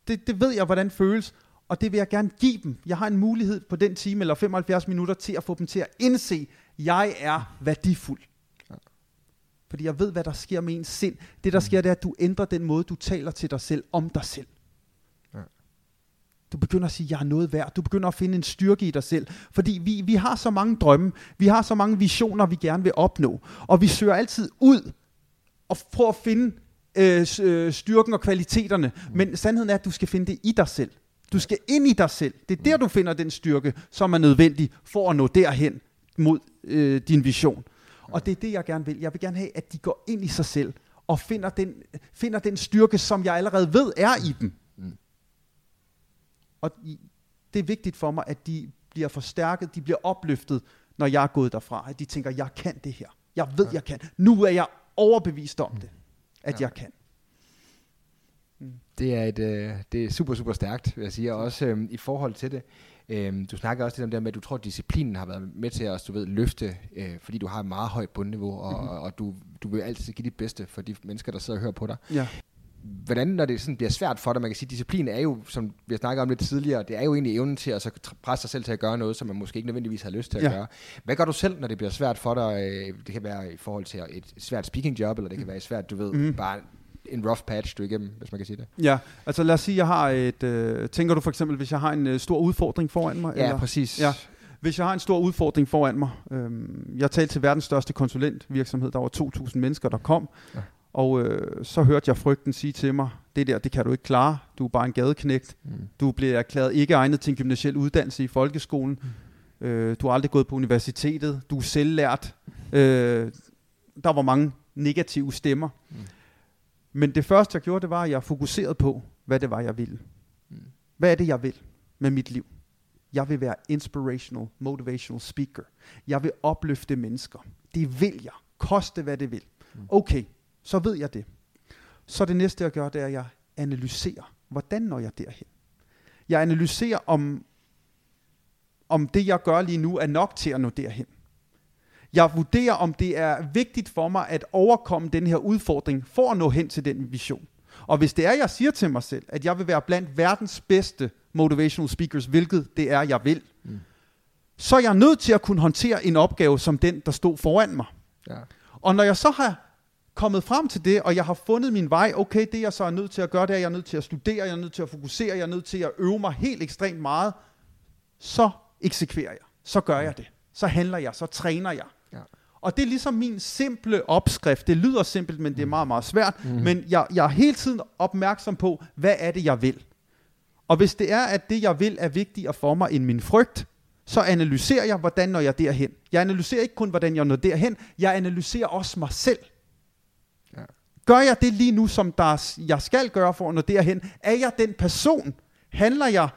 det, det ved jeg, hvordan føles. Og det vil jeg gerne give dem. Jeg har en mulighed på den time eller 75 minutter til at få dem til at indse, jeg er værdifuld. Fordi jeg ved, hvad der sker med ens sind. Det, der sker, det er, at du ændrer den måde, du taler til dig selv om dig selv. Du begynder at sige, jeg er noget værd. Du begynder at finde en styrke i dig selv. Fordi vi, vi har så mange drømme. Vi har så mange visioner, vi gerne vil opnå. Og vi søger altid ud og prøver at finde øh, øh, styrken og kvaliteterne. Men sandheden er, at du skal finde det i dig selv. Du skal ind i dig selv. Det er der, du finder den styrke, som er nødvendig for at nå derhen mod øh, din vision. Og det er det, jeg gerne vil. Jeg vil gerne have, at de går ind i sig selv og finder den, finder den styrke, som jeg allerede ved er i dem. Og i- det er vigtigt for mig, at de bliver forstærket, de bliver opløftet, når jeg er gået derfra. At de tænker, jeg kan det her. Jeg ved, jeg kan. Nu er jeg overbevist om det, at jeg kan. Det er, et, øh, det er super, super stærkt, vil jeg sige. Og også øh, i forhold til det, øh, du snakker også lidt om det der med, at du tror, at disciplinen har været med til at du ved, løfte, øh, fordi du har et meget højt bundniveau, og, mm-hmm. og du, du vil altid give dit bedste for de mennesker, der sidder og hører på dig. Ja. Hvordan, når det sådan bliver svært for dig, man kan sige, disciplin er jo, som vi har snakket om lidt tidligere, det er jo egentlig evnen til at så presse sig selv til at gøre noget, som man måske ikke nødvendigvis har lyst til at Ja. gøre. Hvad gør du selv, når det bliver svært for dig? Øh, Det kan være i forhold til et svært speaking job, eller det kan være et svært, du ved, mm. bare en rough patch, du igennem, hvis man kan sige det. Ja, altså lad os sige, jeg har et... Øh, tænker du for eksempel, hvis jeg har en øh, stor udfordring foran mig? Ja, eller? præcis. Ja. Hvis jeg har en stor udfordring foran mig, øhm, jeg talte til verdens største konsulentvirksomhed, der var 2.000 mennesker, der kom, Ja. Og øh, så hørte jeg frygten sige til mig, det der, det kan du ikke klare, du er bare en gadeknægt, Mm. du bliver erklæret ikke egnet til en gymnasiel uddannelse i folkeskolen, øh, du har aldrig gået på universitetet, du er selvlært, øh, der var mange negative stemmer. Mm. Men det første, jeg gjorde, det var, at jeg fokuserede på, hvad det var, jeg ville. Mm. Hvad er det, jeg vil med mit liv? Jeg vil være inspirational, motivational speaker. Jeg vil opløfte mennesker. Det vil jeg. Koste hvad det vil. Okay, så ved jeg det. Så det næste, jeg gør, det er, at jeg analyserer. Hvordan når jeg derhen? Jeg analyserer, om, om det, jeg gør lige nu, er nok til at nå derhen. Jeg vurderer, om det er vigtigt for mig at overkomme den her udfordring for at nå hen til den vision. Og hvis det er, jeg siger til mig selv, at jeg vil være blandt verdens bedste motivational speakers, hvilket det er, jeg vil, mm. så er jeg nødt til at kunne håndtere en opgave som den, der stod foran mig. Ja. Og når jeg så har kommet frem til det, og jeg har fundet min vej, okay, det jeg så er nødt til at gøre, det er, jeg er nødt til at studere, jeg er nødt til at fokusere, jeg er nødt til at øve mig helt ekstremt meget, så eksekverer jeg. Så gør jeg det. Så handler jeg, så træner jeg. Ja. Og det er ligesom min simple opskrift. Det lyder simpelt, men det er meget, meget svært. Mm. Men jeg, jeg er hele tiden opmærksom på, hvad er det, jeg vil. Og hvis det er, at det, jeg vil, er vigtigere for mig end min frygt, så analyserer jeg, hvordan når jeg derhen. Jeg analyserer ikke kun, hvordan jeg når derhen, jeg analyserer også mig selv. Gør jeg det lige nu, som der, er- jeg skal gøre for at nå derhen? Er jeg den person? Handler jeg,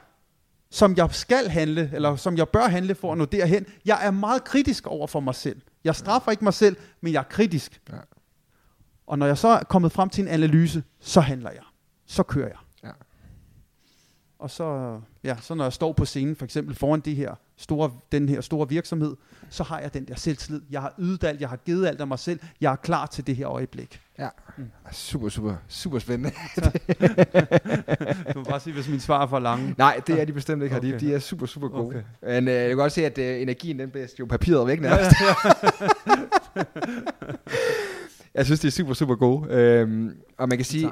som jeg skal handle, eller som jeg bør handle for at nå derhen? Jeg er meget kritisk over for mig selv. Jeg straffer ikke mig selv, men jeg er kritisk. Ja. Og når jeg så er kommet frem til en analyse, så handler jeg. Så kører jeg. Ja. Og så, ja, så når jeg står på scenen, for eksempel foran de her store, den her store virksomhed, så har jeg den der selvtillid. Jeg har ydet alt, jeg har givet alt af mig selv. Jeg er klar til det her øjeblik. Ja. Super, super, super spændende. Du må bare sige, hvis min svar er for lange. Nej, det er de bestemt ikke. Okay. De, de er super, super gode. Okay. Men øh, jeg kan godt se, at øh, energien den bliver jo papiret væk nærmest. (laughs) jeg synes, de er super, super gode. Øhm, og man kan sige,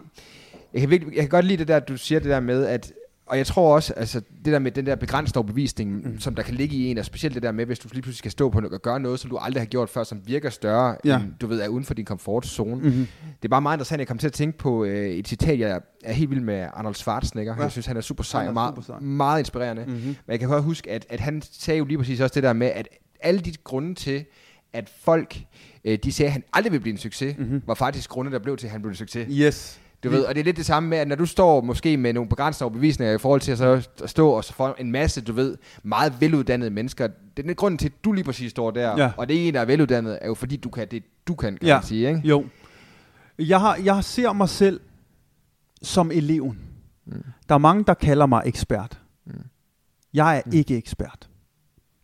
jeg kan, virkelig, jeg kan godt lide det der, du siger det der med, at og jeg tror også, altså det der med den der begrænsede overbevisning, mm. som der kan ligge i en, og specielt det der med, hvis du lige pludselig skal stå på noget og gøre noget, som du aldrig har gjort før, som virker større, Ja. end du ved, er uden for din komfortzone. Mm. Mm-hmm. Det er bare meget interessant, jeg kom til at tænke på øh, et citat, jeg er helt vild med Arnold Schwarzenegger. Ja. Jeg synes, han er super sej og meget, sej. meget inspirerende. Mm. Mm-hmm. Men jeg kan godt huske, at, at han sagde jo lige præcis også det der med, at alle de grunde til, at folk, øh, de sagde, at han aldrig ville blive en succes, Mhm. mm-hmm. var faktisk grunde, der blev til, at han blev en succes. Yes. Du ved, og det er lidt det samme med, at når du står måske med nogle begrænsede overbevisninger i forhold til at så stå og så få en masse, du ved, meget veluddannede mennesker. Det er den grund til, at du lige præcis står der, Ja. og det er en, der er veluddannet, er jo fordi, du kan det, du kan, kan Ja. man sige, ikke? Jo. Jeg, har, jeg ser mig selv som eleven. Mm. Der er mange, der kalder mig ekspert. Mm. Jeg er mm. ikke ekspert.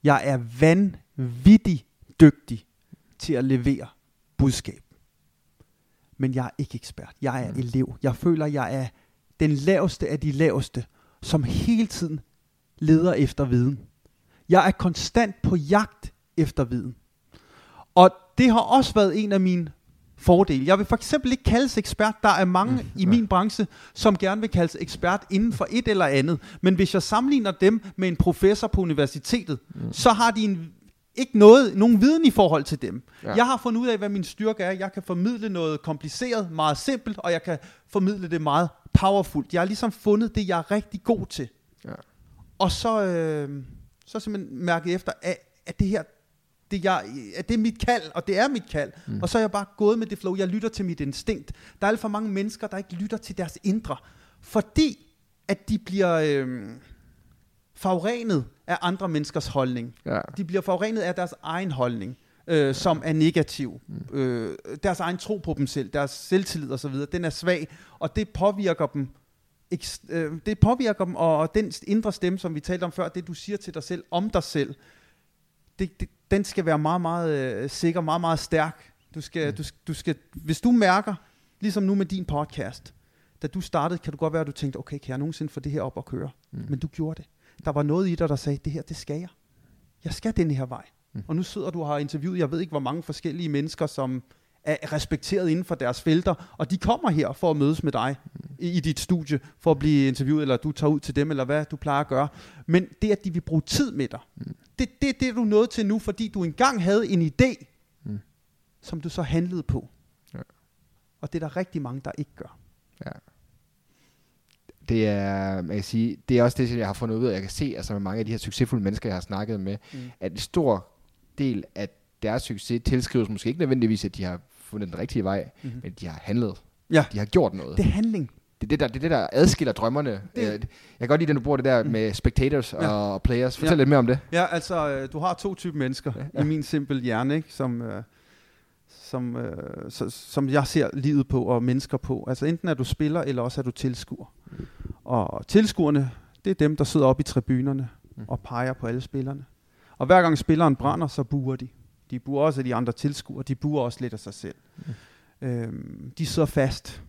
Jeg er vanvittig dygtig til at levere budskab. Men jeg er ikke ekspert. Jeg er mm. elev. Jeg føler, jeg er den laveste af de laveste, som hele tiden leder efter viden. Jeg er konstant på jagt efter viden. Og det har også været en af mine fordele. Jeg vil for eksempel ikke kaldes ekspert. Der er mange mm, i min branche, som gerne vil kaldes ekspert inden for et eller andet. Men hvis jeg sammenligner dem med en professor på universitetet, mm. så har de en, ikke noget, nogen viden i forhold til dem. Ja. Jeg har fundet ud af, hvad min styrke er. Jeg kan formidle noget kompliceret, meget simpelt, og jeg kan formidle det meget powerfult. Jeg har ligesom fundet det, jeg er rigtig god til. Ja. Og så, øh, så simpelthen mærket efter, at, at det her, det, jeg, at det er mit kald, og det er mit kald. Mm. Og så er jeg bare gået med det flow. Jeg lytter til mit instinkt. Der er alt for mange mennesker, der ikke lytter til deres indre. Fordi at de bliver øh, forurenet af andre menneskers holdning. Ja. De bliver forurenet af deres egen holdning, øh, som er negativ. Mm. Øh, deres egen tro på dem selv, deres selvtillid osv., den er svag, og det påvirker dem øh, det påvirker dem, og, og den indre stemme, som vi talte om før, det du siger til dig selv om dig selv, det, det, den skal være meget, meget øh, sikker, meget, meget stærk. Du skal, mm. du, du skal, hvis du mærker, ligesom nu med din podcast, da du startede, kan du godt være, at du tænkte, okay, kan jeg nogensinde få det her op at køre? Mm. Men du gjorde det. Der var noget i dig, der sagde, det her, det skal jeg. Jeg skal den her vej. Mm. Og nu sidder du og har interviewet, jeg ved ikke, hvor mange forskellige mennesker, som er respekteret inden for deres felter, og de kommer her for at mødes med dig i, i dit studie, for at blive interviewet, eller du tager ud til dem, eller hvad du plejer at gøre. Men det, at de vil bruge tid med dig, mm. det, det, det er du nået til nu, fordi du engang havde en idé, mm. som du så handlede på. Ja. Og det er der rigtig mange, der ikke gør. Det er, man kan sige, det er også det, jeg har fundet ud af, jeg kan se, altså med mange af de her succesfulde mennesker, jeg har snakket med, mm. at en stor del af deres succes tilskrives måske ikke nødvendigvis, at de har fundet den rigtige vej, mm-hmm. men de har handlet. Ja. De har gjort noget. Det er handling. Det er det, der, det, er det, der adskiller drømmerne. Det. Jeg kan godt lide, at du bruger det der mm. med spectators ja. og players. Fortæl ja. lidt mere om det. Ja, altså, øh, du har to typer mennesker ja, ja. i min simpel hjerne, ikke? som, øh, som, øh, så, som jeg ser livet på og mennesker på. Altså enten er du spiller, eller også er du tilskuer. Mm. Og tilskuerne, det er dem, der sidder oppe i tribunerne mm. og peger på alle spillerne. Og hver gang spilleren brænder, så buer de. De buer også de andre tilskuere. De buer også lidt af sig selv. Mm. Øhm, de sidder fast.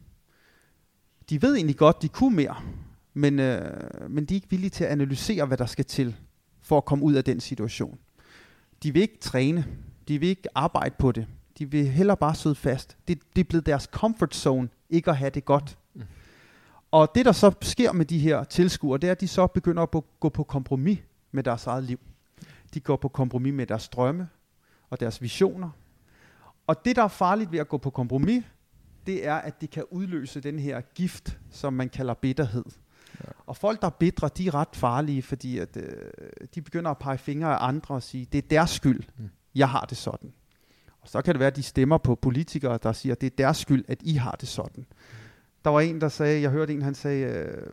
De ved egentlig godt, de kunne mere. Men, øh, men de er ikke villige til at analysere, hvad der skal til for at komme ud af den situation. De vil ikke træne. De vil ikke arbejde på det. De vil hellere bare sidde fast. Det, det er blevet deres comfort zone, ikke at have det godt. Mm. Og det, der så sker med de her tilskuere, det er, at de så begynder at gå på kompromis med deres eget liv. De går på kompromis med deres drømme, og deres visioner. Og det, der er farligt ved at gå på kompromis, det er, at det kan udløse den her gift, som man kalder bitterhed. Ja. Og folk, der er bitre, de er ret farlige, fordi at, øh, de begynder at pege fingre af andre og sige, det er deres skyld, mm. jeg har det sådan. Så kan det være, at de stemmer på politikere, der siger, det er deres skyld, at I har det sådan. Der var en, der sagde, jeg hørte en, han sagde, øh,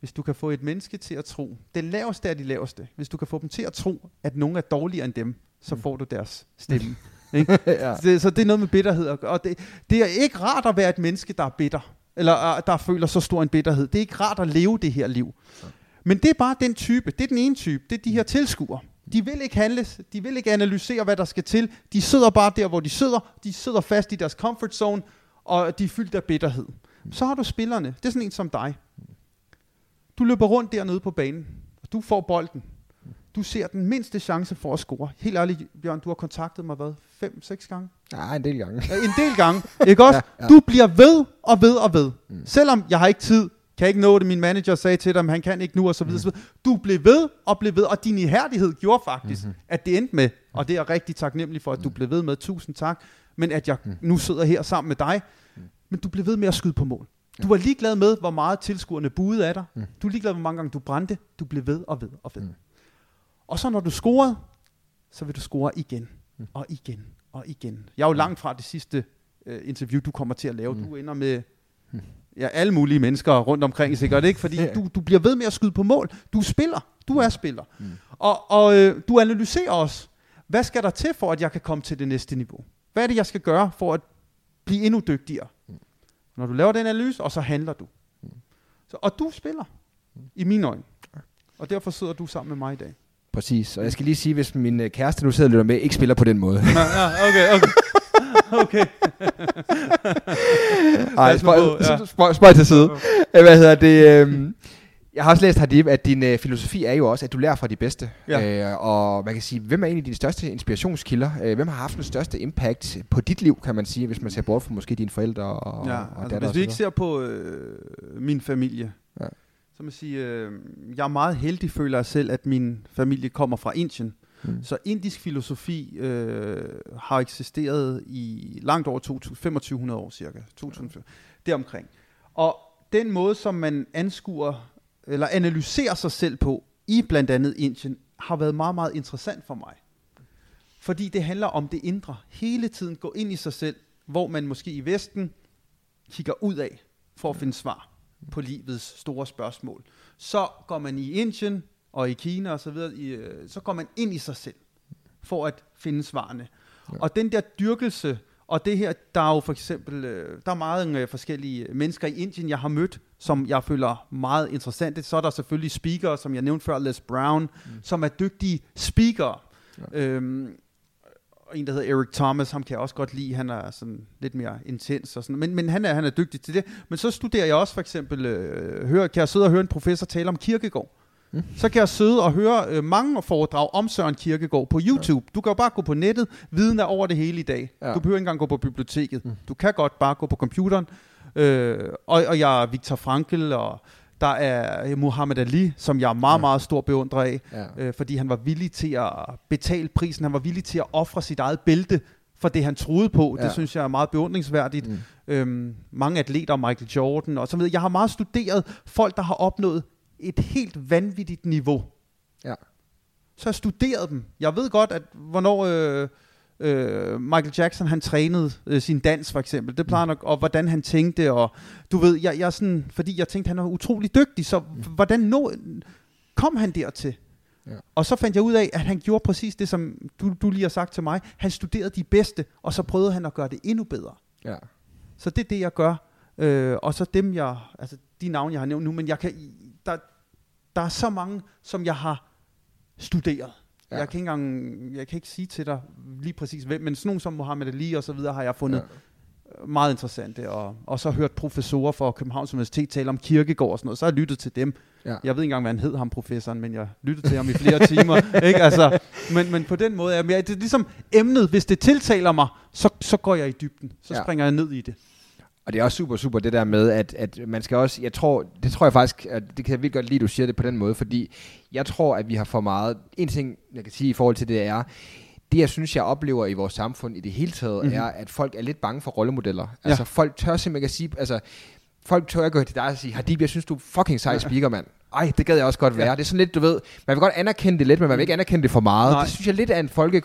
hvis du kan få et menneske til at tro, det laveste er de laveste, hvis du kan få dem til at tro, at nogen er dårligere end dem, så mm. får du deres stemme. (laughs) ikke? ja. så, så det er noget med bitterhed. Og det, det er ikke rart at være et menneske, der er bitter. Eller der føler så stor en bitterhed. Det er ikke rart at leve det her liv. Men det er bare den type. Det er den ene type. Det er de her tilskuere. De vil ikke handle, de vil ikke analysere, hvad der skal til. De sidder bare der, hvor de sidder. De sidder fast i deres comfort zone, og de er fyldt af bitterhed. Så har du spillerne. Det er sådan en som dig. Du løber rundt dernede på banen, og du får bolden du ser den mindste chance for at score. Helt ærligt, Bjørn, du har kontaktet mig, hvad, fem, seks gange? Ja, en del gange. en del gange, ikke også? Ja, ja. Du bliver ved og ved og ved. Mm. Selvom jeg har ikke tid, kan ikke nå det, min manager sagde til dig, han kan ikke nu, og så videre. Mm. Du blev ved og blev ved, og din ihærdighed gjorde faktisk, mm-hmm. at det endte med, og det er jeg rigtig taknemmelig for, at du mm. blev ved med, tusind tak, men at jeg mm. nu sidder her sammen med dig, mm. men du blev ved med at skyde på mål. Du var ligeglad med, hvor meget tilskuerne buede af dig. Mm. Du er ligeglad, hvor mange gange du brændte. Du blev ved og ved og ved. Mm. Og så når du scorede, så vil du score igen mm. og igen og igen. Jeg er jo langt fra det sidste øh, interview, du kommer til at lave. Mm. Du ender med. Ja, alle mulige mennesker rundt omkring, sikkert ikke? Fordi du, du bliver ved med at skyde på mål. Du spiller. Du er spiller. Mm. Og, og øh, du analyserer også, hvad skal der til for, at jeg kan komme til det næste niveau? Hvad er det, jeg skal gøre for at blive endnu dygtigere? Mm. Når du laver den analyse, og så handler du. Mm. Så, og du spiller, mm. i mine øjne. Og derfor sidder du sammen med mig i dag. Præcis, og jeg skal lige sige, hvis min øh, kæreste nu sidder og lytter med, ikke spiller på den måde. ja, okay, okay. (laughs) (laughs) Okay. Ej, spøj, ja. spøj, spøj til side. Hvad hedder det? Øhm, Jeg har også læst, Hadib, at din øh, filosofi er jo også, at du lærer fra de bedste. Ja. Øh, og man kan sige, hvem er egentlig dine største inspirationskilder? Øh, hvem har haft den største impact på dit liv, kan man sige, hvis man ser bort fra måske dine forældre og, Ja, og altså, datter hvis vi ikke ser på øh, min familie, Ja. ja. så må jeg sige, øh, jeg er meget heldig, føler jeg selv, at min familie kommer fra Indien. Mm. Mm. Så indisk filosofi øh, har eksisteret i langt over 2500 år cirka. 2000, deromkring. Og den måde, som man anskuer eller analyserer sig selv på i blandt andet Indien, har været meget, meget interessant for mig. Fordi det handler om det indre. Hele tiden gå ind i sig selv, hvor man måske i Vesten kigger ud af for at finde svar på livets store spørgsmål. Så går man i Indien og i Kina og så videre, i, øh, så går man ind i sig selv for at finde svarene. Ja. Og den der dyrkelse, og det her, der er jo for eksempel, øh, der er meget øh, forskellige mennesker i Indien, jeg har mødt, som jeg føler meget interessante. Så er der selvfølgelig speakere, som jeg nævnte før, Les Brown, mm. som er dygtige speakere. Ja. Øhm, og en, der hedder Eric Thomas, ham kan jeg også godt lide. Han er sådan lidt mere intens og sådan. Men, men han, er, han er dygtig til det. Men så studerer jeg også for eksempel, øh, høre, kan jeg sidde og høre en professor tale om kirkegård. Mm. Så kan jeg sidde og høre øh, mange foredrag om Søren Kierkegaard på YouTube. Ja. Du kan jo bare gå på nettet, viden er over det hele i dag. Ja. Du behøver ikke engang gå på biblioteket. Mm. Du kan godt bare gå på computeren. Øh, og, og jeg er Viktor Frankl, og der er Muhammad Ali, som jeg er meget, Ja. meget stor beundrer af Ja. øh, fordi han var villig til at betale prisen, han var villig til at ofre sit eget bælte for det, han troede på. Ja. Det synes jeg er meget beundringsværdigt. Mm. Øhm, mange atleter, Michael Jordan og så videre. Jeg har meget studeret folk, der har opnået et helt vanvittigt niveau. Ja. Så jeg studeret dem. Jeg ved godt, at hvornår øh, øh, Michael Jackson han trænede øh, sin dans for eksempel. Det plejer nok, og hvordan han tænkte. Og du ved, jeg, jeg sådan, fordi jeg tænkte, han var utrolig dygtig. Så hvordan nå, kom han dertil? Ja. Og så fandt jeg ud af, at han gjorde præcis det, som du, du lige har sagt til mig. Han studerede de bedste, og så prøvede han at gøre det endnu bedre. Ja. Så det er det, jeg gør. Øh, og så dem, jeg, altså de navne, jeg har nævnt nu, men jeg kan, der, der er så mange, som jeg har studeret. Ja. Jeg, kan ikke engang, jeg kan ikke sige til dig lige præcis hvem, men sådan nogen som Mohammed Ali og så videre har jeg fundet ja. meget interessante. Og, og så hørt professorer fra Københavns Universitet tale om kirkegård og sådan noget. Så har jeg lyttet til dem. Ja. Jeg ved ikke engang, hvad han hed, ham professoren, men jeg lyttede til ham i flere timer. (laughs) Ikke? Altså, men, men på den måde er jeg det er ligesom emnet, hvis det tiltaler mig, så, så går jeg i dybden. Så ja. springer jeg ned i det. Og det er også super, super det der med, at, at man skal også, jeg tror, det tror jeg faktisk, at det kan jeg virkelig godt lide, at du siger det på den måde, fordi jeg tror, at vi har for meget, en ting, jeg kan sige i forhold til det er, det jeg synes, jeg oplever i vores samfund i det hele taget, mm-hmm. Mhm. er, at folk er lidt bange for rollemodeller. Ja. Altså folk tør simpelthen at sige, altså folk tør ikke gå til dig og sige, Hadib, jeg synes, du er fucking sej speaker, mand. Ej, det gad jeg også godt være. Ja. Det er sådan lidt, du ved, man vil godt anerkende det lidt, men man vil ikke anerkende det for meget. Nej. Det synes jeg lidt er en folke,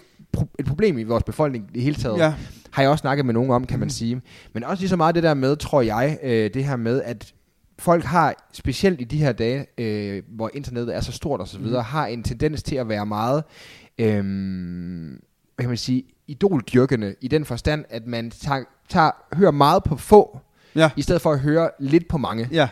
et problem i vores befolkning i det hele taget Ja, har jeg også snakket med nogen om, kan man sige. Men også lige så meget det der med, tror jeg, øh, det her med, at folk har, specielt i de her dage, øh, hvor internettet er så stort og så videre, Mhm. har en tendens til at være meget, øh, hvad kan man sige, idoldyrkende i den forstand, at man tager, tager, hører meget på få, ja, i stedet for at høre lidt på mange. ja.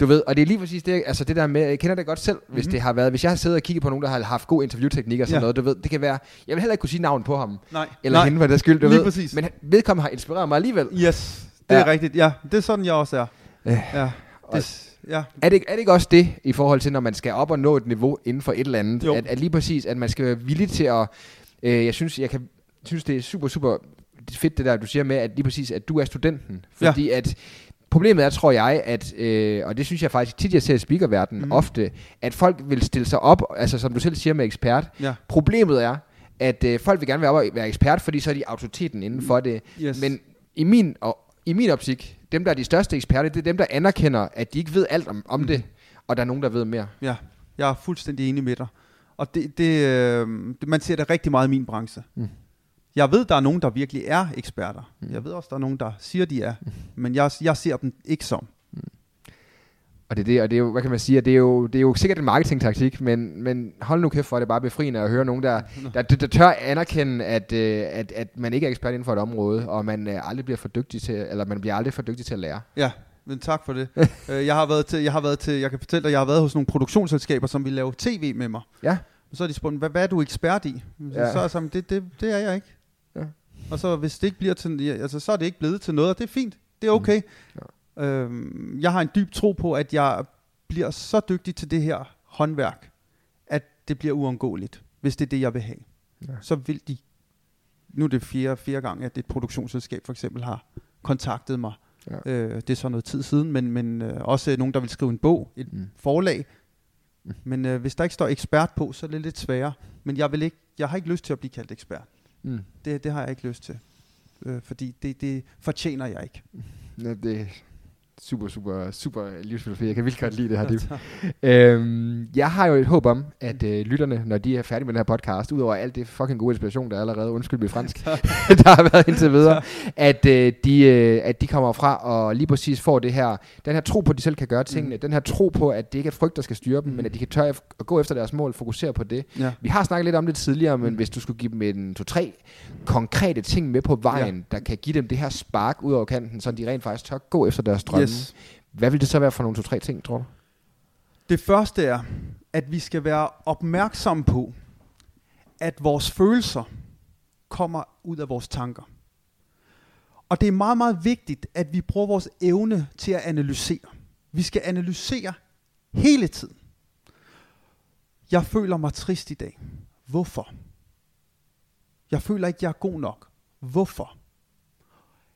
Du ved, og det er lige præcis det, altså det der med, jeg kender det godt selv, mm-hmm. hvis Mhm. det har været, hvis jeg har siddet og kigget på nogen, der har haft god interviewteknik og sådan Ja. noget, du ved, det kan være, jeg vil heller ikke kunne sige navn på ham, Nej. eller Nej. hende for det skyld, du Lige ved, præcis. men vedkommende har inspireret mig alligevel. Yes, det er Ja. rigtigt. Ja, det er sådan, jeg også er. Øh, Ja, det, ja. Er det, er det ikke også det, i forhold til, når man skal op og nå et niveau inden for et eller andet? Jo. At, at lige præcis, at man skal være villig til at... Øh, jeg synes, jeg kan, synes, det er super, super fedt, det der, du siger med, at lige præcis, at du er studenten. Ja. Fordi at problemet er, tror jeg, at, øh, og det synes jeg faktisk tit, jeg ser i speakerverdenen Mhm. mm. ofte, at folk vil stille sig op, altså som du selv siger med ekspert. Ja. Problemet er, at øh, folk vil gerne være op og være ekspert, fordi så er de autoriteten inden for det. Yes. Men i min, og, i min optik, dem der er de største eksperter, det er dem, der anerkender, at de ikke ved alt om, om Mhm. det, og der er nogen, der ved mere. Ja, jeg er fuldstændig enig med dig. Og det, det, øh, man ser det rigtig meget i min branche. Mm. Jeg ved, der er nogen, der virkelig er eksperter. Mm. Jeg ved også, der er nogen, der siger, de er. Men jeg, jeg ser dem ikke som. Og det er det, og det er jo, hvad kan man sige, det er jo, det er jo sikkert en marketingtaktik, men, men hold nu kæft for, at det er bare befriende at høre nogen, der, der, (laughs) der, der tør anerkende, at, øh, at, at man ikke er ekspert inden for et område, og man øh, aldrig bliver for dygtig til, eller man bliver aldrig for dygtig til at lære. Ja, men tak for det. (laughs) Øh, jeg har været til, jeg har været til, jeg kan fortælle dig, jeg har været hos nogle produktionsselskaber, som vil lave tv med mig. Ja. Så har de spurgt, hvad, hvad er du ekspert i? Så, Ja. så er jeg sådan, det, det, det er jeg ikke. Og så hvis det ikke bliver til, altså, så er det ikke blevet til noget, og det er fint. Det er okay. Mm. Ja. Øhm, jeg har en dyb tro på, at jeg bliver så dygtig til det her håndværk, at det bliver uundgåeligt, hvis det er det, jeg vil have. Ja. Så vil de, nu er det fjerde, fjerde gang, at et produktionsselskab for eksempel har kontaktet mig. Ja. Øh, det er så noget tid siden, men, men øh, også nogen, der vil skrive en bog, et Mm. forlag. Mm. Men øh, hvis der ikke står ekspert på, så er det lidt sværere. Men jeg, vil ikke, jeg har ikke lyst til at blive kaldt ekspert. Mm. Det, det har jeg ikke lyst til. Øh, fordi det, det fortjener jeg ikke. Ja, det super, super, super livsfilosofi. Jeg kan virkelig godt lide det her liv. (laughs) Øhm, jeg har jo et håb om, at øh, lytterne, når de er færdige med den her podcast, udover alt det fucking gode inspiration, der er allerede, undskyld mit fransk, (laughs) (laughs) der har været indtil videre, at, øh, de, øh, at de kommer fra og lige præcis får det her, den her tro på, at de selv kan gøre tingene, den her tro på, at det ikke er frygt, der skal styre dem, men at de kan tør at gå efter deres mål, fokusere på det. Ja. Vi har snakket lidt om det tidligere, men hvis du skulle give dem en to-tre konkrete ting med på vejen, ja. der kan give dem det her spark ud over kanten, så de rent faktisk tør gå efter deres drømme. Yes. Hvad vil det så være for nogle to-tre ting, tror du? Det første er, at vi skal være opmærksomme på, at vores følelser kommer ud af vores tanker. Og det er meget, meget vigtigt, at vi bruger vores evne til at analysere. Vi skal analysere hele tiden. Jeg føler mig trist i dag. Hvorfor? Jeg føler ikke, jeg er god nok. Hvorfor?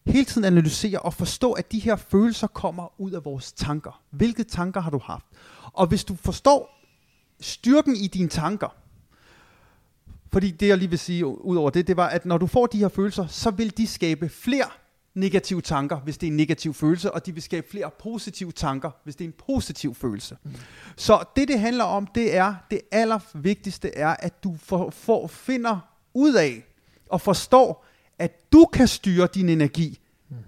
Hele tiden analysere og forstå, at de her følelser kommer ud af vores tanker. Hvilke tanker har du haft? Og hvis du forstår styrken i dine tanker, fordi det jeg lige vil sige ud over det, det var, at når du får de her følelser, så vil de skabe flere negative tanker, hvis det er en negativ følelse, og de vil skabe flere positive tanker, hvis det er en positiv følelse. Mm. Så det, det handler om, det er, det allervigtigste er, at du for, for, finder ud af og forstår, at du kan styre din energi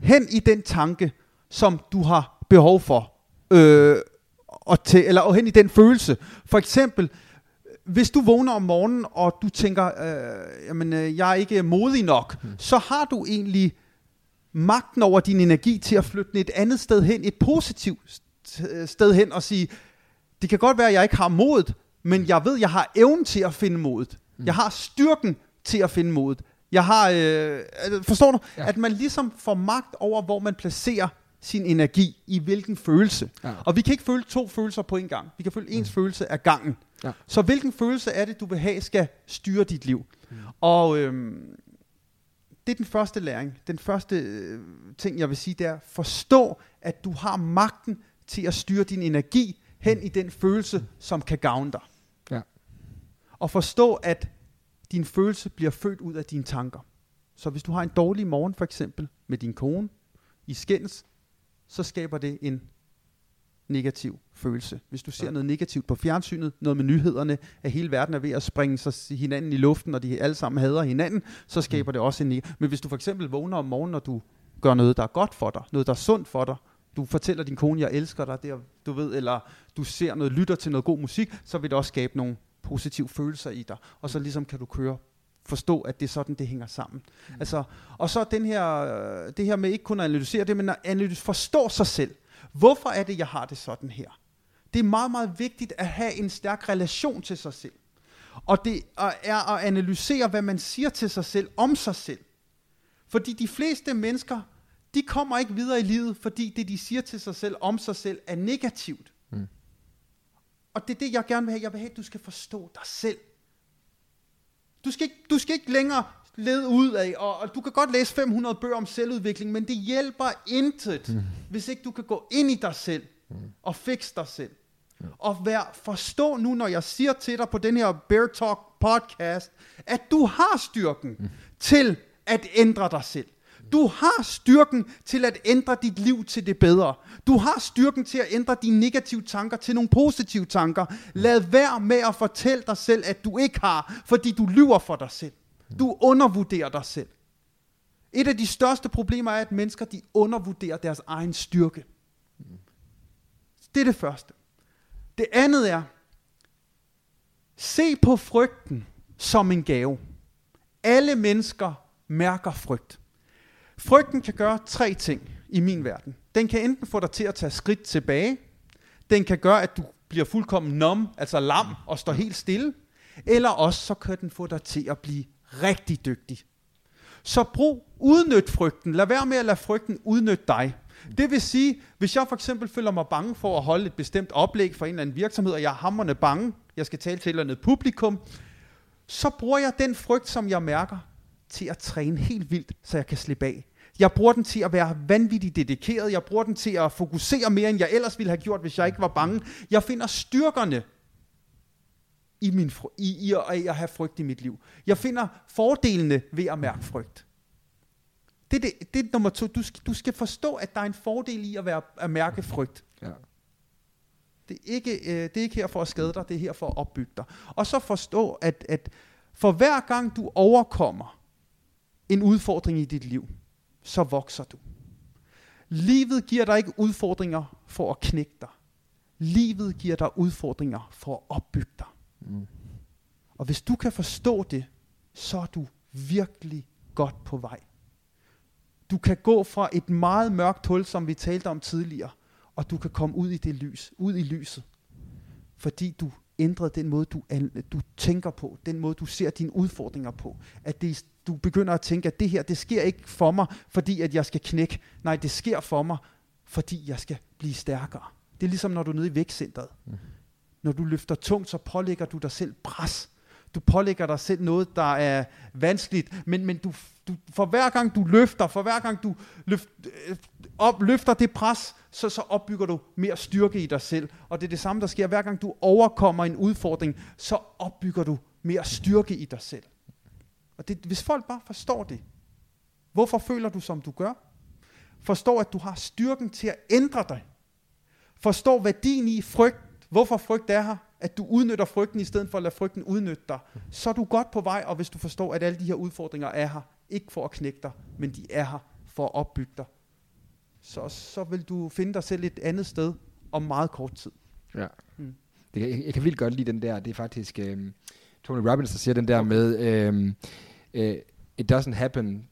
hen i den tanke, som du har behov for. Øh, og til, eller og hen i den følelse. For eksempel, hvis du vågner om morgenen, og du tænker, øh, jamen, øh, jeg er ikke modig nok, mm. så har du egentlig magten over din energi til at flytte den et andet sted hen, et positivt st- sted hen, og sige, det kan godt være, at jeg ikke har modet, men jeg ved, jeg har evnen til at finde modet. Mm. Jeg har styrken til at finde modet. Jeg har, øh, forstår du, Ja. at man ligesom får magt over, hvor man placerer sin energi i hvilken følelse. Ja. Og vi kan ikke føle to følelser på en gang. Vi kan føle ens følelse af gangen. Ja. Så hvilken følelse er det, du vil have, skal styre dit liv? Mm. Og øhm, det er den første læring. Den første øh, ting, jeg vil sige, det er, forstå, at du har magten til at styre din energi hen i den følelse, som kan gavne dig. Ja. Og forstå, at din følelse bliver født ud af dine tanker. Så hvis du har en dårlig morgen for eksempel med din kone i skændes, så skaber det en negativ følelse. Hvis du ser ja. noget negativt på fjernsynet, noget med nyhederne, at hele verden er ved at springe sig hinanden i luften, og de alle sammen hader hinanden, så skaber det også en negativ. Men hvis du for eksempel vågner om morgenen, og du gør noget, der er godt for dig, noget, der er sundt for dig, du fortæller din kone, jeg elsker dig, der, du ved, eller du ser noget, lytter til noget god musik, så vil det også skabe nogle positive følelser i dig. Og så ligesom kan du køre forstå, at det er sådan, det hænger sammen. Mm. Altså, og så den her, øh, det her med ikke kun at analysere det, men at analysere, forstå sig selv. Hvorfor er det, jeg har det sådan her? Det er meget, meget vigtigt at have en stærk relation til sig selv. Og det er at analysere, hvad man siger til sig selv om sig selv. Fordi de fleste mennesker, de kommer ikke videre i livet, fordi det, de siger til sig selv om sig selv, er negativt. Og det er det, jeg gerne vil have. Jeg vil have, at du skal forstå dig selv. Du skal ikke, du skal ikke længere lede ud af, og, og du kan godt læse 500 bøger om selvudvikling, men det hjælper intet, mm. hvis ikke du kan gå ind i dig selv mm. og fikse dig selv. Mm. Og vær, forstå nu, når jeg siger til dig på den her Bear Talk podcast, at du har styrken mm. til at ændre dig selv. Du har styrken til at ændre dit liv til det bedre. Du har styrken til at ændre dine negative tanker til nogle positive tanker. Lad være med at fortælle dig selv, at du ikke har, fordi du lyver for dig selv. Du undervurderer dig selv. Et af de største problemer er, at mennesker de undervurderer deres egen styrke. Det er det første. Det andet er, se på frygten som en gave. Alle mennesker mærker frygt. Frygten kan gøre tre ting i min verden. Den kan enten få dig til at tage skridt tilbage. Den kan gøre, at du bliver fuldkommen num, altså lam, og står helt stille. Eller også så kan den få dig til at blive rigtig dygtig. Så brug, udnyt frygten. Lad være med at lade frygten udnytte dig. Det vil sige, hvis jeg for eksempel føler mig bange for at holde et bestemt oplæg for en eller anden virksomhed, og jeg er hammerne bange, jeg skal tale til et eller andet publikum, så bruger jeg den frygt, som jeg mærker, til at træne helt vildt, så jeg kan slippe af. Jeg bruger den til at være vanvittigt dedikeret. Jeg bruger den til at fokusere mere, end jeg ellers ville have gjort, hvis jeg ikke var bange. Jeg finder styrkerne i, min, i, i at, i at have frygt i mit liv. Jeg finder fordelene ved at mærke frygt. Det er, det, det er nummer to. Du skal, du skal forstå, at der er en fordel i at, være, at mærke frygt. Ja. Det er, ikke, øh, det er ikke her for at skade dig, det er her for at opbygge dig. Og så forstå, at, at for hver gang du overkommer en udfordring i dit liv, så vokser du. Livet giver dig ikke udfordringer for at knække dig. Livet giver dig udfordringer for at opbygge dig. Mm. Og hvis du kan forstå det, så er du virkelig godt på vej. Du kan gå fra et meget mørkt hul, som vi talte om tidligere, og du kan komme ud i det lys, ud i lyset. Fordi du ændrede den måde, du, du tænker på, den måde, du ser dine udfordringer på. At det, du begynder at tænke, at det her, det sker ikke for mig, fordi at jeg skal knække. Nej, det sker for mig, fordi jeg skal blive stærkere. Det er ligesom, når du er nede i vækstcentret. Når du løfter tungt, så pålægger du dig selv pres. Du pålægger dig selv noget, der er vanskeligt, men, men du, du, for hver gang du løfter, for hver gang du løft, øh, op, løfter det pres, så, så opbygger du mere styrke i dig selv. Og det er det samme, der sker. Hver gang du overkommer en udfordring, så opbygger du mere styrke i dig selv. Og det, hvis folk bare forstår det, hvorfor føler du, som du gør? Forstår, at du har styrken til at ændre dig. Forstår værdien i frygt, hvorfor frygt er her, at du udnytter frygten i stedet for at lade frygten udnytte dig, så er du godt på vej, og hvis du forstår, at alle de her udfordringer er her, ikke for at knække dig, men de er her for at opbygge dig, så, så vil du finde dig selv et andet sted om meget kort tid. Ja. Mm. Det, jeg, jeg kan vildt godt lide den der, det er faktisk øhm, Tony Robbins, der siger den der med, øhm, øh, it doesn't happen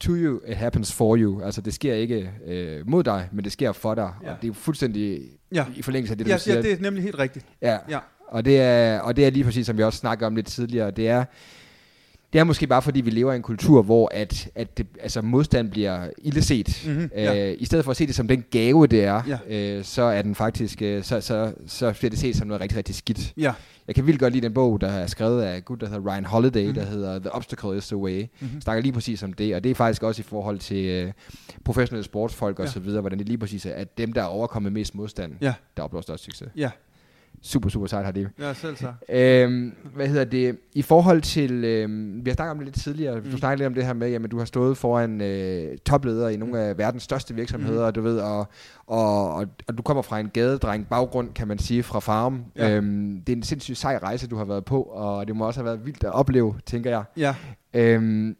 to you, it happens for you. Altså det sker ikke øh, mod dig, men det sker for dig. Ja. Og det er fuldstændig Ja. i forlængelse af det, du Ja, siger. ja, det er nemlig helt rigtigt. Ja. Ja. Og, det er, og det er lige præcis, som vi også snakkede om lidt tidligere, det er, det er måske bare fordi, vi lever i en kultur, hvor at, at det, altså modstand bliver illeset. Mhm, ja. Øh, I stedet for at se det som den gave, det er, Ja. øh, så er den faktisk, øh, så, så, så bliver det set som noget rigtig, rigtig skidt. Ja. Jeg kan vildt godt lide den bog, der er skrevet af gut, der hedder Ryan Holiday, Mhm. mm-hmm. der hedder The Obstacle is the Way. Mhm. Mm-hmm. Snakker lige præcis om det, og det er faktisk også i forhold til øh, professionelle sportsfolk Ja. og så videre, hvordan det lige præcis er, at dem, der er overkommet mest modstand, Ja. der opnår størst succes. Ja, Super, super sejt har det. ja selv så. Øhm, hvad hedder det? I forhold til, øhm, vi har snakket om det lidt tidligere, mm. du Mm. snakkede lidt om det her med, jamen du har stået foran øh, topledere i nogle af verdens største virksomheder, Mm. du ved, og, og, og, og du kommer fra en gadedreng baggrund, kan man sige, fra farm. Ja. Øhm, det er en sindssygt sej rejse, du har været på, og det må også have været vildt at opleve, tænker jeg. Ja. Øhm,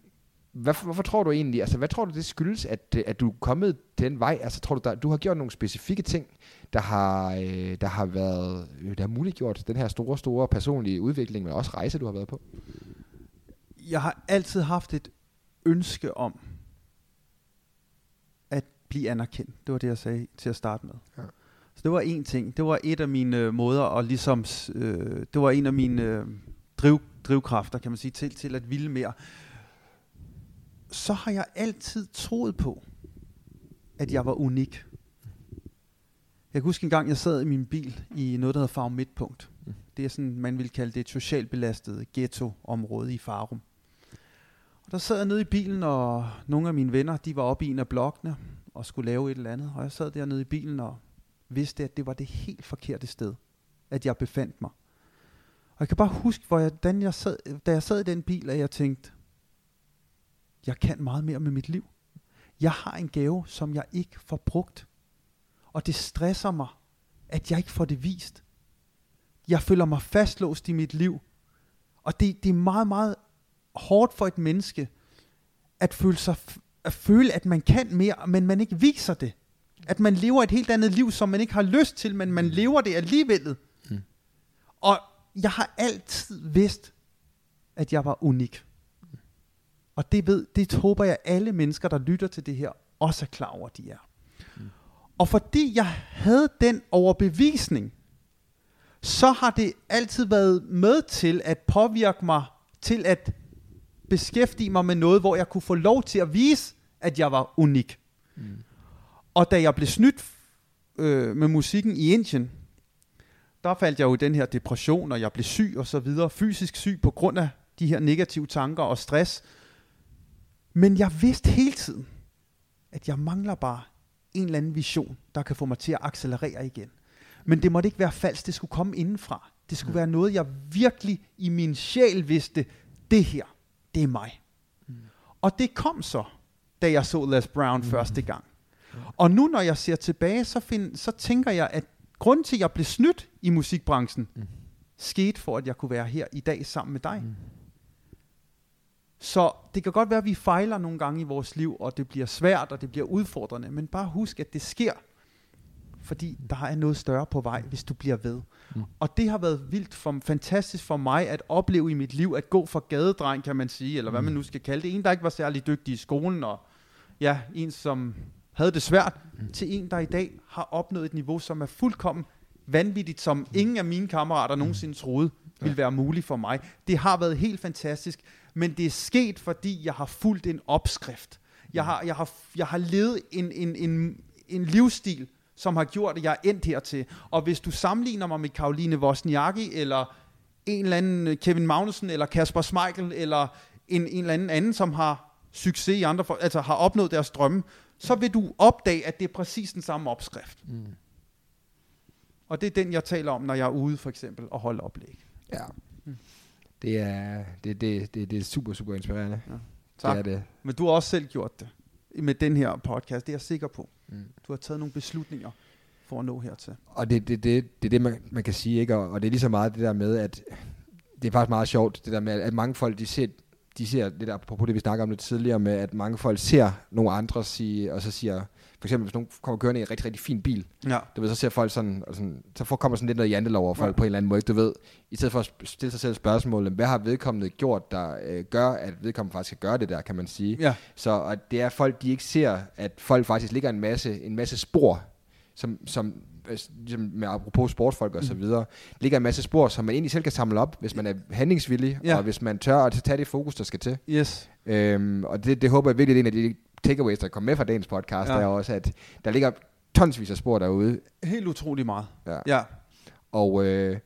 hvad, hvorfor tror du egentlig, altså hvad tror du det skyldes, at, at du er kommet den vej? Altså tror du, der, du har gjort nogle specifikke ting, der har, øh, der har været, øh, der har muliggjort den her store, store personlige udvikling, men også rejse, du har været på? Jeg har altid haft et ønske om at blive anerkendt. Det var det, jeg sagde til at starte med. Ja. Så det var en ting. Det var et af mine øh, måder at ligesom, øh, det var en af mine øh, driv, drivkræfter, kan man sige, til, til at ville mere. Så har jeg altid troet på, at jeg var unik. Jeg kan huske en gang, jeg sad i min bil i noget, der hedder Farm Midtpunkt. Mm. Det er sådan, man vil kalde det et socialt belastet ghetto-område i Farum. Og der sad jeg nede i bilen, og nogle af mine venner, de var oppe i en af blokkene og skulle lave et eller andet. Og jeg sad dernede i bilen og vidste, at det var det helt forkerte sted, at jeg befandt mig. Og jeg kan bare huske, hvor jeg, da, jeg sad, da jeg sad i den bil, at jeg tænkte, jeg kan meget mere med mit liv. Jeg har en gave, som jeg ikke får brugt. Og det stresser mig, at jeg ikke får det vist. Jeg føler mig fastlåst i mit liv. Og det, det er meget, meget hårdt for et menneske, at føle, sig, at føle, at man kan mere, men man ikke viser det. At man lever et helt andet liv, som man ikke har lyst til, men man lever det alligevel. Mm. Og jeg har altid vidst, at jeg var unik. Og det ved, det håber jeg, alle mennesker, der lytter til det her, også er klar over, de er. Og fordi jeg havde den overbevisning, så har det altid været med til at påvirke mig til at beskæftige mig med noget, hvor jeg kunne få lov til at vise, at jeg var unik. Mm. Og da jeg blev snydt øh, med musikken i Indien, der faldt jeg jo i den her depression, og jeg blev syg og så videre, fysisk syg på grund af de her negative tanker og stress. Men jeg vidste hele tiden, at jeg mangler bare en eller anden vision, der kan få mig til at accelerere igen. Men det måtte ikke være falsk, det skulle komme indenfra. Det skulle være noget, jeg virkelig i min sjæl vidste, det her, det er mig. Og det kom så, da jeg så Les Brown mm. første gang. Og nu når jeg ser tilbage, så, find, så tænker jeg, at grunden til, at jeg blev snydt i musikbranchen, mm. skete for, at jeg kunne være her i dag sammen med dig. Mm. Så det kan godt være, at vi fejler nogle gange i vores liv, og det bliver svært, og det bliver udfordrende, men bare husk, at det sker, fordi der er noget større på vej, hvis du bliver ved. Mm. Og det har været vildt for, fantastisk for mig at opleve i mit liv, at gå fra gadedreng, kan man sige, eller hvad man nu skal kalde det. En, der ikke var særlig dygtig i skolen, og ja, en, som havde det svært, mm. til en, der i dag har opnået et niveau, som er fuldkommen vanvittigt, som ingen af mine kammerater nogensinde troede ville være muligt for mig. Det har været helt fantastisk, men det er sket, fordi jeg har fulgt en opskrift. Jeg har, jeg har, jeg har levet en, en, en, en livsstil, som har gjort, at jeg er endt hertil. Og hvis du sammenligner mig med Karoline Wozniacki, eller en eller anden Kevin Magnussen, eller Kasper Schmeichel, eller en, en eller anden anden, som har succes i andre, for, altså har opnået deres drømme, så vil du opdage, at det er præcis den samme opskrift. Mm. Og det er den, jeg taler om, når jeg er ude for eksempel og holder oplæg. Ja. Mm. Det er, det, det, det, det er super, super inspirerende. Ja. Tak. Det er det. Men du har også selv gjort det med den her podcast, det er jeg sikker på. Mm. Du har taget nogle beslutninger for at nå hertil. Og det er det, det, det, det man, man kan sige, ikke? Og, og det er lige så meget det der med, at det er faktisk meget sjovt, det der med, at mange folk, de ser, de ser det der, på det vi snakker om lidt tidligere med, at mange folk ser nogle andre sige, og så siger, for eksempel hvis nogen kommer kørende i en rigtig, rigtig fin bil, Ja. du ved, så ser folk sådan, og sådan så får, kommer sådan lidt noget jantelov over folk Ja. på en eller anden måde, du ved, i stedet for at stille sig selv spørgsmålet, hvad har vedkommende gjort, der øh, gør, at vedkommende faktisk skal gøre det der, kan man sige. Ja. Så og det er folk, de ikke ser, at folk faktisk ligger en masse, en masse spor, som, som øh, ligesom med apropos sportsfolk og så Mm. videre, ligger en masse spor, som man egentlig selv kan samle op, hvis man er handlingsvillig, Ja. og hvis man tør at tage det fokus, der skal til. Yes. Øhm, og det, det håber jeg virkelig, det er en af de takeaways, der kommer med fra dagens podcast, Ja. er også, at der ligger tonsvis af spor derude. Helt utrolig meget. Ja. Ja. Og øh,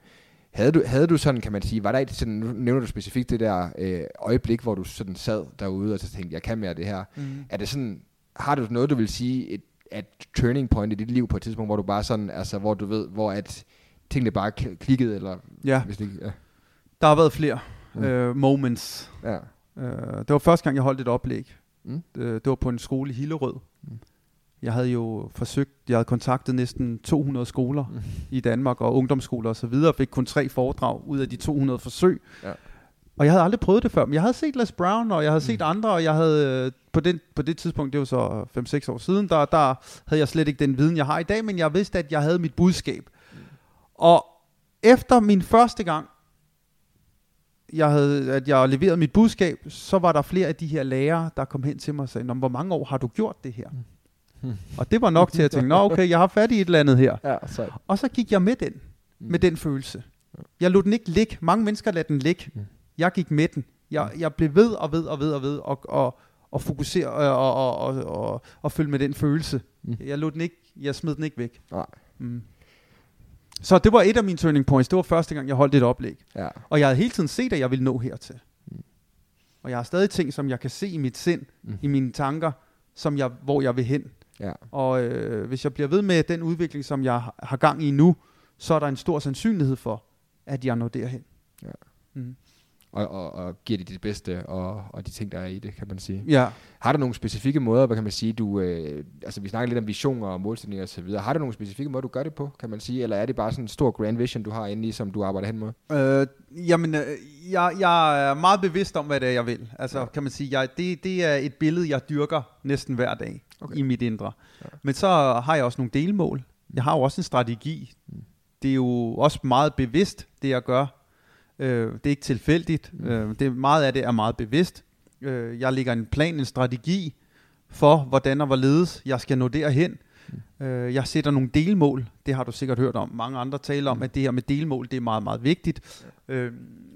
havde, du, havde du sådan, kan man sige, var der et, sådan, nu nævner du specifikt det der øh, øjeblik, hvor du sådan sad derude og så tænkte, jeg kan mere det her. Mm. Er det sådan, har du noget, du vil sige, et, et turning point i dit liv på et tidspunkt, hvor du bare sådan, altså hvor du ved, hvor at tingene bare kl- klikkede, eller Ja, hvis det ikke, ja. der har været flere Mm. øh, moments. ja. Øh, det var første gang, jeg holdt et oplæg. Mm. Øh, det var på en skole i Hillerød. Mm. Jeg havde jo forsøgt, jeg havde kontaktet næsten 200 skoler Mm. i Danmark og ungdomsskoler osv. og fik kun tre foredrag ud af de 200 forsøg. Ja. Og jeg havde aldrig prøvet det før, men jeg havde set Les Brown, og jeg havde set andre, og jeg havde øh, på, den, på det tidspunkt, det var så 5-6 år siden, der, der havde jeg slet ikke den viden, jeg har i dag, men jeg vidste, at jeg havde mit budskab. Og efter min første gang, jeg havde, at jeg leverede mit budskab, så var der flere af de her lærere, der kom hen til mig og sagde, "Nå, men hvor mange år har du gjort det her? Mm. Og det var nok til at tænke, nå okay, jeg har fat i et eller andet her. Ja, så. Og så gik jeg med den, med den følelse. Jeg lod den ikke ligge. Mange mennesker lader den ligge. Mm. Jeg gik med den. Jeg, jeg blev ved og ved og ved og ved og, og, og fokusere og, og, og, og, og følge med den følelse. Mm. Jeg lod den ikke, jeg smed den ikke væk. Nej. Mm. Så det var et af mine turning points. Det var første gang, jeg holdt et oplæg. Ja. Og jeg havde hele tiden set, at jeg ville nå hertil. Mm. Og jeg har stadig ting, som jeg kan se i mit sind, Mm. i mine tanker, som jeg, hvor jeg vil hen. Ja. Og øh, hvis jeg bliver ved med den udvikling, som jeg har- gang i nu, så er der en stor sandsynlighed for, at jeg når derhen. Ja. Mm. Og, og, og giver det dit bedste, og, og de ting, der er i det, kan man sige. Ja. Har du nogle specifikke måder, hvad kan man sige, du, øh, altså vi snakker lidt om visioner og målsætninger og så videre. Har du nogle specifikke måder, du gør det på, kan man sige? Eller er det bare sådan en stor grand vision, du har inde i, som du arbejder hen mod? Øh, jamen, øh, jeg, jeg er meget bevidst om, hvad det er, jeg vil. Altså, Ja. kan man sige, jeg, det, det er et billede, jeg dyrker næsten hver dag Okay. i mit indre. Ja. Ja. Men så har jeg også nogle delmål. Jeg har jo også en strategi. Mm. Det er jo også meget bevidst, det jeg gør. Øh, det er ikke tilfældigt. Mm. Øh, det, meget af det er meget bevidst. Øh, jeg lægger en plan, en strategi for, hvordan og hvorledes jeg skal nå derhen. Mm. Øh, jeg sætter nogle delmål. Det har du sikkert hørt om. Mange andre taler om, Mm. at det her med delmål, det er meget, meget vigtigt. Øh,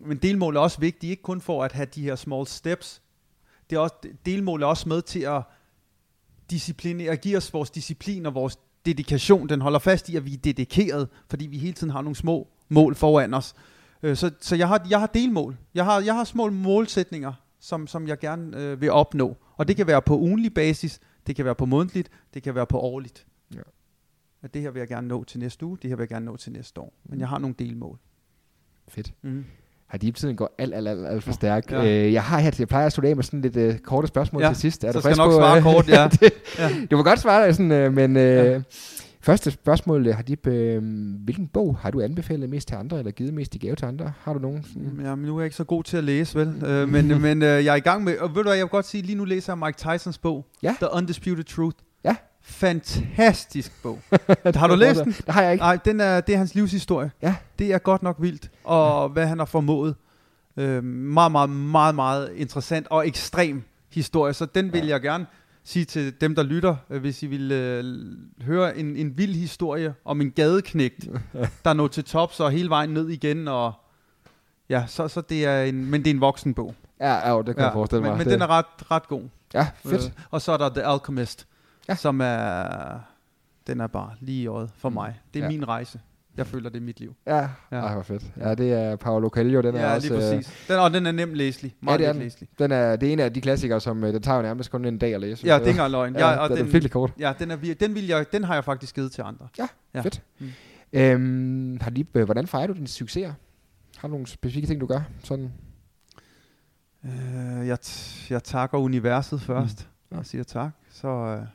men delmål er også vigtigt, ikke kun for at have de her small steps. Det er også, delmål er også med til at disciplinerer, giver os vores disciplin og vores dedikation. Den holder fast i, at vi er dedikeret, fordi vi hele tiden har nogle små mål foran os. Øh, så så jeg, har, jeg har delmål. Jeg har, jeg har små målsætninger, som, som jeg gerne øh, vil opnå. Og det kan være på ugenlig basis, det kan være på månedligt, det kan være på årligt. Ja. At det her vil jeg gerne nå til næste uge, det her vil jeg gerne nå til næste år. Men jeg har nogle delmål. Fedt. Mm. Har de tiden går alt, alt, alt, alt for stærkt. ja. Øh, jeg har her, jeg plejer at slutte af med sådan lidt øh, korte spørgsmål Ja, til sidst. Er så du skal nok på, svare øh, kort, ja. det, (laughs) ja. Du må godt svare dig sådan, øh, men øh, Ja. Første spørgsmål, øh, Hadib, øh, hvilken bog har du anbefalet mest til andre, eller givet mest i gave til andre? Har du nogen? Sådan? Ja, men nu er jeg ikke så god til at læse, vel? Øh, men (laughs) men øh, jeg er i gang med, og ved du hvad, jeg vil godt sige, lige nu læser jeg Mike Tysons bog, Ja. The Undisputed Truth. Ja. Fantastisk bog. (laughs) har du læst den? Det har jeg ikke. Nej, den er, det er hans livshistorie. Ja. Det er godt nok vildt, og ja. hvad han har formået. Øh, meget, meget, meget, meget interessant og ekstrem historie, så den vil Ja. jeg gerne sige til dem, der lytter, øh, hvis I vil øh, høre en, en vild historie om en gadeknægt, (laughs) der når til tops og hele vejen ned igen, og ja, så, så det er en, men det er en voksen bog. Ja, ja, det kan ja, jeg forestille mig. men, men det, den er ret, ret god. Ja, fedt. Øh, og så er der The Alchemist, Ja. som er, den er bare lige i øjet for Mm. mig. Det er ja. min rejse. Jeg føler, det er mit liv. Ja, Ja. ja. Ej, hvor fedt. Ja, det er Paolo Coelho, den er ja, også... lige øh, præcis. Den, og den er nemt læselig. Meget det er læselig. Den er, det er en af de klassikere, som øh, den tager jo nærmest kun en dag at læse. Ja, det er ikke løgn. Ja, Ja, og den, den, er virkelig kort. ja, den, er, den, vil jeg, den har jeg faktisk givet til andre. Ja, Ja. fedt. Mm. Øhm, Hadib, øh, hvordan fejrer du dine succeser? Har du nogle specifikke ting, du gør? Sådan? Øh, jeg, t- jeg takker universet først, Mm. Ja. og siger tak. Så øh,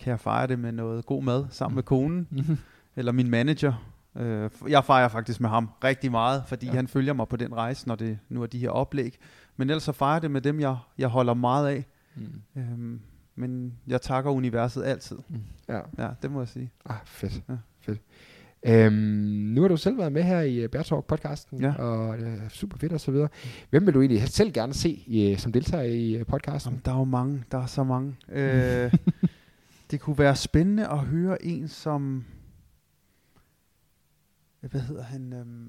kan jeg fejre det med noget god mad sammen med konen, Mhm. (laughs) eller min manager. Øh, jeg fejrer faktisk med ham rigtig meget, fordi Ja. han følger mig på den rejse, når det nu er de her oplæg. Men ellers så fejrer jeg det med dem, jeg, jeg holder meget af. Mm. Øhm, men jeg takker universet altid. Ja, Ja, det må jeg sige. ah, fedt. Ja. fedt. Øhm, nu har du selv været med her i uh, Bear Talk podcasten, Ja. og det er super fedt og så videre. Hvem vil du egentlig selv gerne se i, som deltager i podcasten? Jamen, der er jo mange. Der er så mange. Øh, (laughs) det kunne være spændende at høre en, som... Hvad hedder han? Øhm,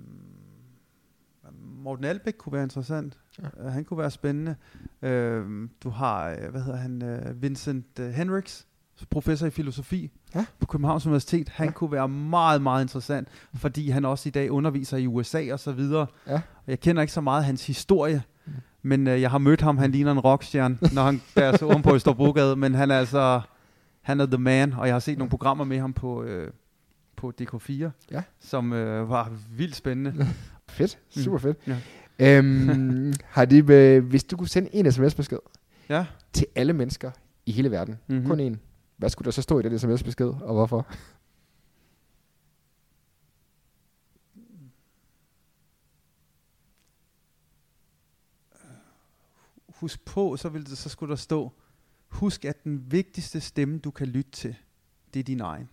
Morten Albæk kunne være interessant. Ja. Ja. Han kunne være spændende. Øhm, du har, øh, hvad hedder han? Øh, Vincent øh, Henriks, professor i filosofi Ja. på Københavns Universitet. Han Ja. kunne være meget, meget interessant, fordi han også i dag underviser i USA og så videre. Ja. Og jeg kender ikke så meget hans historie, Mm. men øh, jeg har mødt ham, han ligner en rockstjerne, når han bærer sig om på Østerbrogade, men han er altså, han er the man, og jeg har set nogle programmer med ham på, øh, på DK4, Ja. som øh, var vildt spændende. (laughs) Fedt, Mm. super fedt. Ja. Øhm, (laughs) Hadib, øh, hvis du kunne sende en sms-besked Ja. til alle mennesker i hele verden, Mhm. mm-hmm. kun en, hvad skulle der så stå i den sms-besked, og hvorfor? Husk på, så, vil det, så skulle der stå, husk at den vigtigste stemme, du kan lytte til, det er din egen.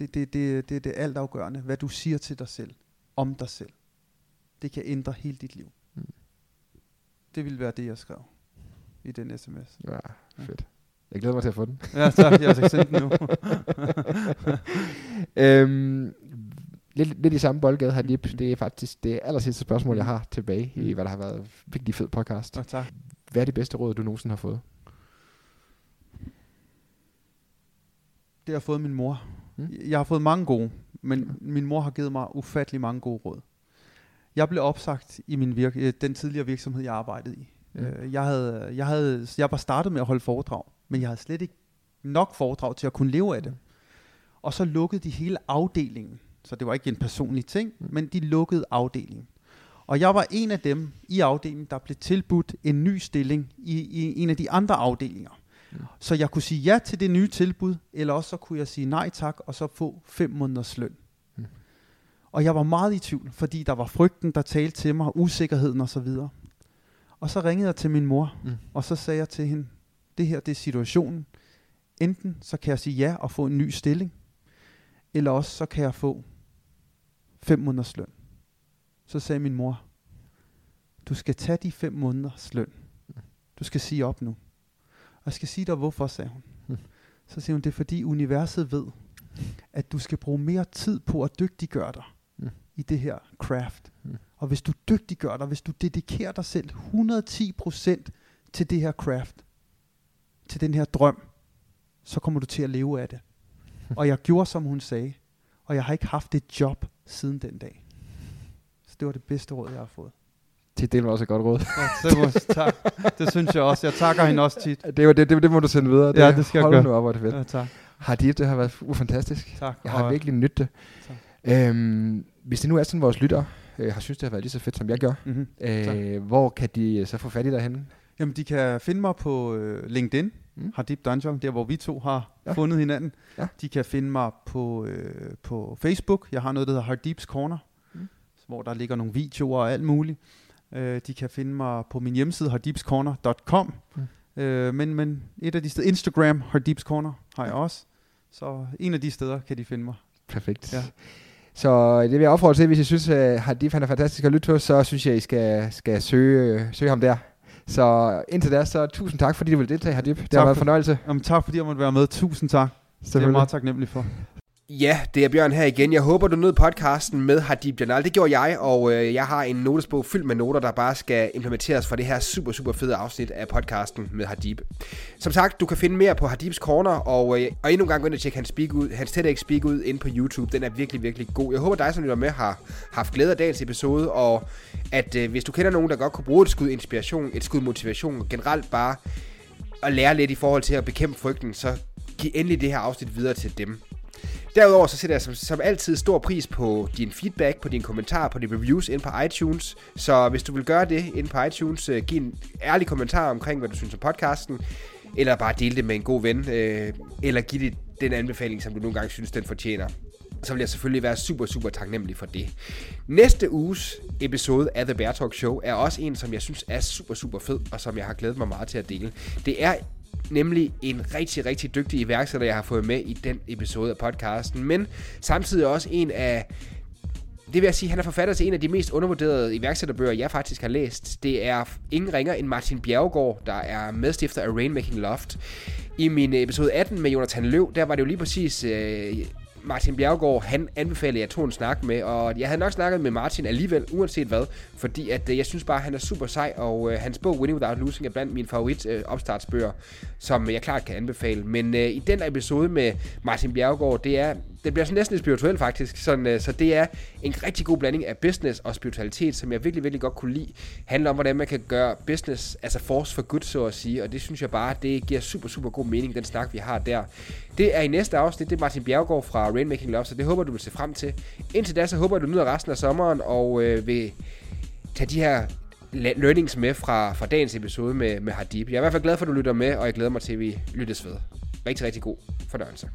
Det, det, det, det er det altafgørende, hvad du siger til dig selv, om dig selv. Det kan ændre hele dit liv. Mm. Det ville være det, jeg skrev i den sms. Ja, fedt. Jeg glæder mig til at få den. Ja, tak. Jeg skal sende den nu. (laughs) øhm, lidt, lidt i samme boldgade, Hadib. Det er faktisk det aller sidste spørgsmål, jeg har tilbage i, hvad der har været en virkelig fed podcast. Nå, tak. Hvad er det bedste råd, du nogensinde har fået? Det har fået min mor. Mm. Jeg har fået mange gode, men min mor har givet mig ufattelig mange gode råd. Jeg blev opsagt i min virke, øh, den tidligere virksomhed, jeg arbejdede i. Mm. Øh, Jeg, havde, jeg, havde, jeg var startet med at holde foredrag, men jeg havde slet ikke nok foredrag til at kunne leve af det. Og så lukkede de hele afdelingen. Så det var ikke en personlig ting, Mm. men de lukkede afdelingen. Og jeg var en af dem i afdelingen, der blev tilbudt en ny stilling i, i en af de andre afdelinger. Så jeg kunne sige ja til det nye tilbud, eller også så kunne jeg sige nej tak, og så få fem måneders løn. Mm. Og jeg var meget i tvivl, fordi der var frygten, der talte til mig, usikkerheden osv. Og så ringede jeg til min mor, Mm. og så sagde jeg til hende, det her det er situationen. Enten så kan jeg sige ja og få en ny stilling, eller også så kan jeg få fem måneders løn. Så sagde min mor, du skal tage de fem måneders løn. Du skal sige op nu. Jeg skal sige dig, hvorfor, sagde hun. Mm. Så siger hun, det er fordi universet ved, at du skal bruge mere tid på at dygtiggøre dig Mm. i det her craft. Mm. Og hvis du dygtiggør dig, hvis du dedikerer dig selv 110% til det her craft, til den her drøm, så kommer du til at leve af det. og jeg gjorde, som hun sagde. Og jeg har ikke haft et job siden den dag. Så det var det bedste råd, jeg har fået. Det, det var også et godt råd. Ja, det, må, tak. det synes jeg også. Jeg takker hende også tit. Det, det, det, det må du sende videre. Ja, det skal jeg Hold gøre. nu op, hvor er det fedt. Ja, tak. Hardeep, det har været fantastisk. tak. Jeg har virkelig nyttet det. Tak. Øhm, hvis det nu er sådan, vores lytter øh, har synes, det har været lige så fedt, som jeg gør, Mhm. Tak. øh, hvor kan de øh, så få fat i dig henne? Jamen, de kan finde mig på øh, LinkedIn, Mm. Hardip Dungeon, der hvor vi to har Ja. fundet hinanden. Ja. De kan finde mig på, øh, på Facebook. Jeg har noget, der hedder Hardeeps Corner, mm. hvor der ligger nogle videoer og alt muligt. Øh, de kan finde mig på min hjemmeside, hardeepscorner.com. Mm. Øh, men, men et af de steder, Instagram, Hardeeps Corner, har jeg også. Så en af de steder kan de finde mig. Perfekt. Ja. Så det vil jeg opfordre til, hvis I synes, at Hardeep han er fantastisk at lytte til, så synes jeg, I skal, skal søge, øh, søge ham der. Så indtil da, så tusind tak, fordi du vil deltage, Hardeep. Det har Tak været en for- fornøjelse. Jamen, tak fordi jeg måtte være med. Tusind tak. Det er jeg meget taknemmelig for. Ja, det er Bjørn her igen. Jeg håber, du nød podcasten med Hadib Janal. Det gjorde jeg, og øh, jeg har en notesbog fyldt med noter, der bare skal implementeres for det her super, super fede afsnit af podcasten med Hadib. Som sagt, du kan finde mere på Hadibs Corner, og, øh, og endnu en gang gå ind og tjekke hans, speak ud, hans TEDx Speak ud ind på YouTube. Den er virkelig, virkelig god. Jeg håber, dig, som lytter med, har haft glæde af dagens episode, og at øh, hvis du kender nogen, der godt kunne bruge et skud inspiration, et skud motivation, og generelt bare at lære lidt i forhold til at bekæmpe frygten, så giv endelig det her afsnit videre til dem. Derudover så sætter jeg som, som altid stor pris på din feedback, på dine kommentarer, på dine reviews ind på iTunes. Så hvis du vil gøre det ind på iTunes, øh, giv en ærlig kommentar omkring, hvad du synes om podcasten. Eller bare del det med en god ven. Øh, eller giv det den anbefaling, som du nogle gange synes, den fortjener. Så vil jeg selvfølgelig være super, super taknemmelig for det. Næste uges episode af The Bear Talk Show er også en, som jeg synes er super, super fed, og som jeg har glædet mig meget til at dele. Det er nemlig en rigtig, rigtig dygtig iværksætter, jeg har fået med i den episode af podcasten, men samtidig også en af det vil jeg sige, han er forfatter til en af de mest undervurderede iværksætterbøger, jeg faktisk har læst. Det er ingen ringer end Martin Bjergård, der er medstifter af Rainmaking Loft. I min episode 18 med Jonathan Løv, der var det jo lige præcis øh, Martin Bjergård, han anbefalede, at jeg tog en snak med, og jeg havde nok snakket med Martin alligevel, uanset hvad, fordi at, øh, jeg synes bare, at han er super sej, og øh, hans bog Winning Without Losing er blandt mine favorit øh, opstartsbøger, som jeg klart kan anbefale. Men øh, i den episode med Martin Bjergård, det er det bliver sådan næsten lidt spirituel faktisk, sådan, øh, så det er en rigtig god blanding af business og spiritualitet, som jeg virkelig, virkelig godt kunne lide. handler om, hvordan man kan gøre business, altså force for good, så at sige, og det synes jeg bare, det giver super, super god mening, den snak, vi har der. Det er i næste afsnit, det er Martin Bjergård fra Rainmaking Love, så det håber du vil se frem til. Indtil da, så håber jeg, du nyder resten af sommeren, og øh, vil tage de her learnings med fra, fra dagens episode med, med Hadib. Jeg er i hvert fald glad for, at du lytter med, og jeg glæder mig til, at vi lyttes ved. Rigtig, rigtig god fornøjelse.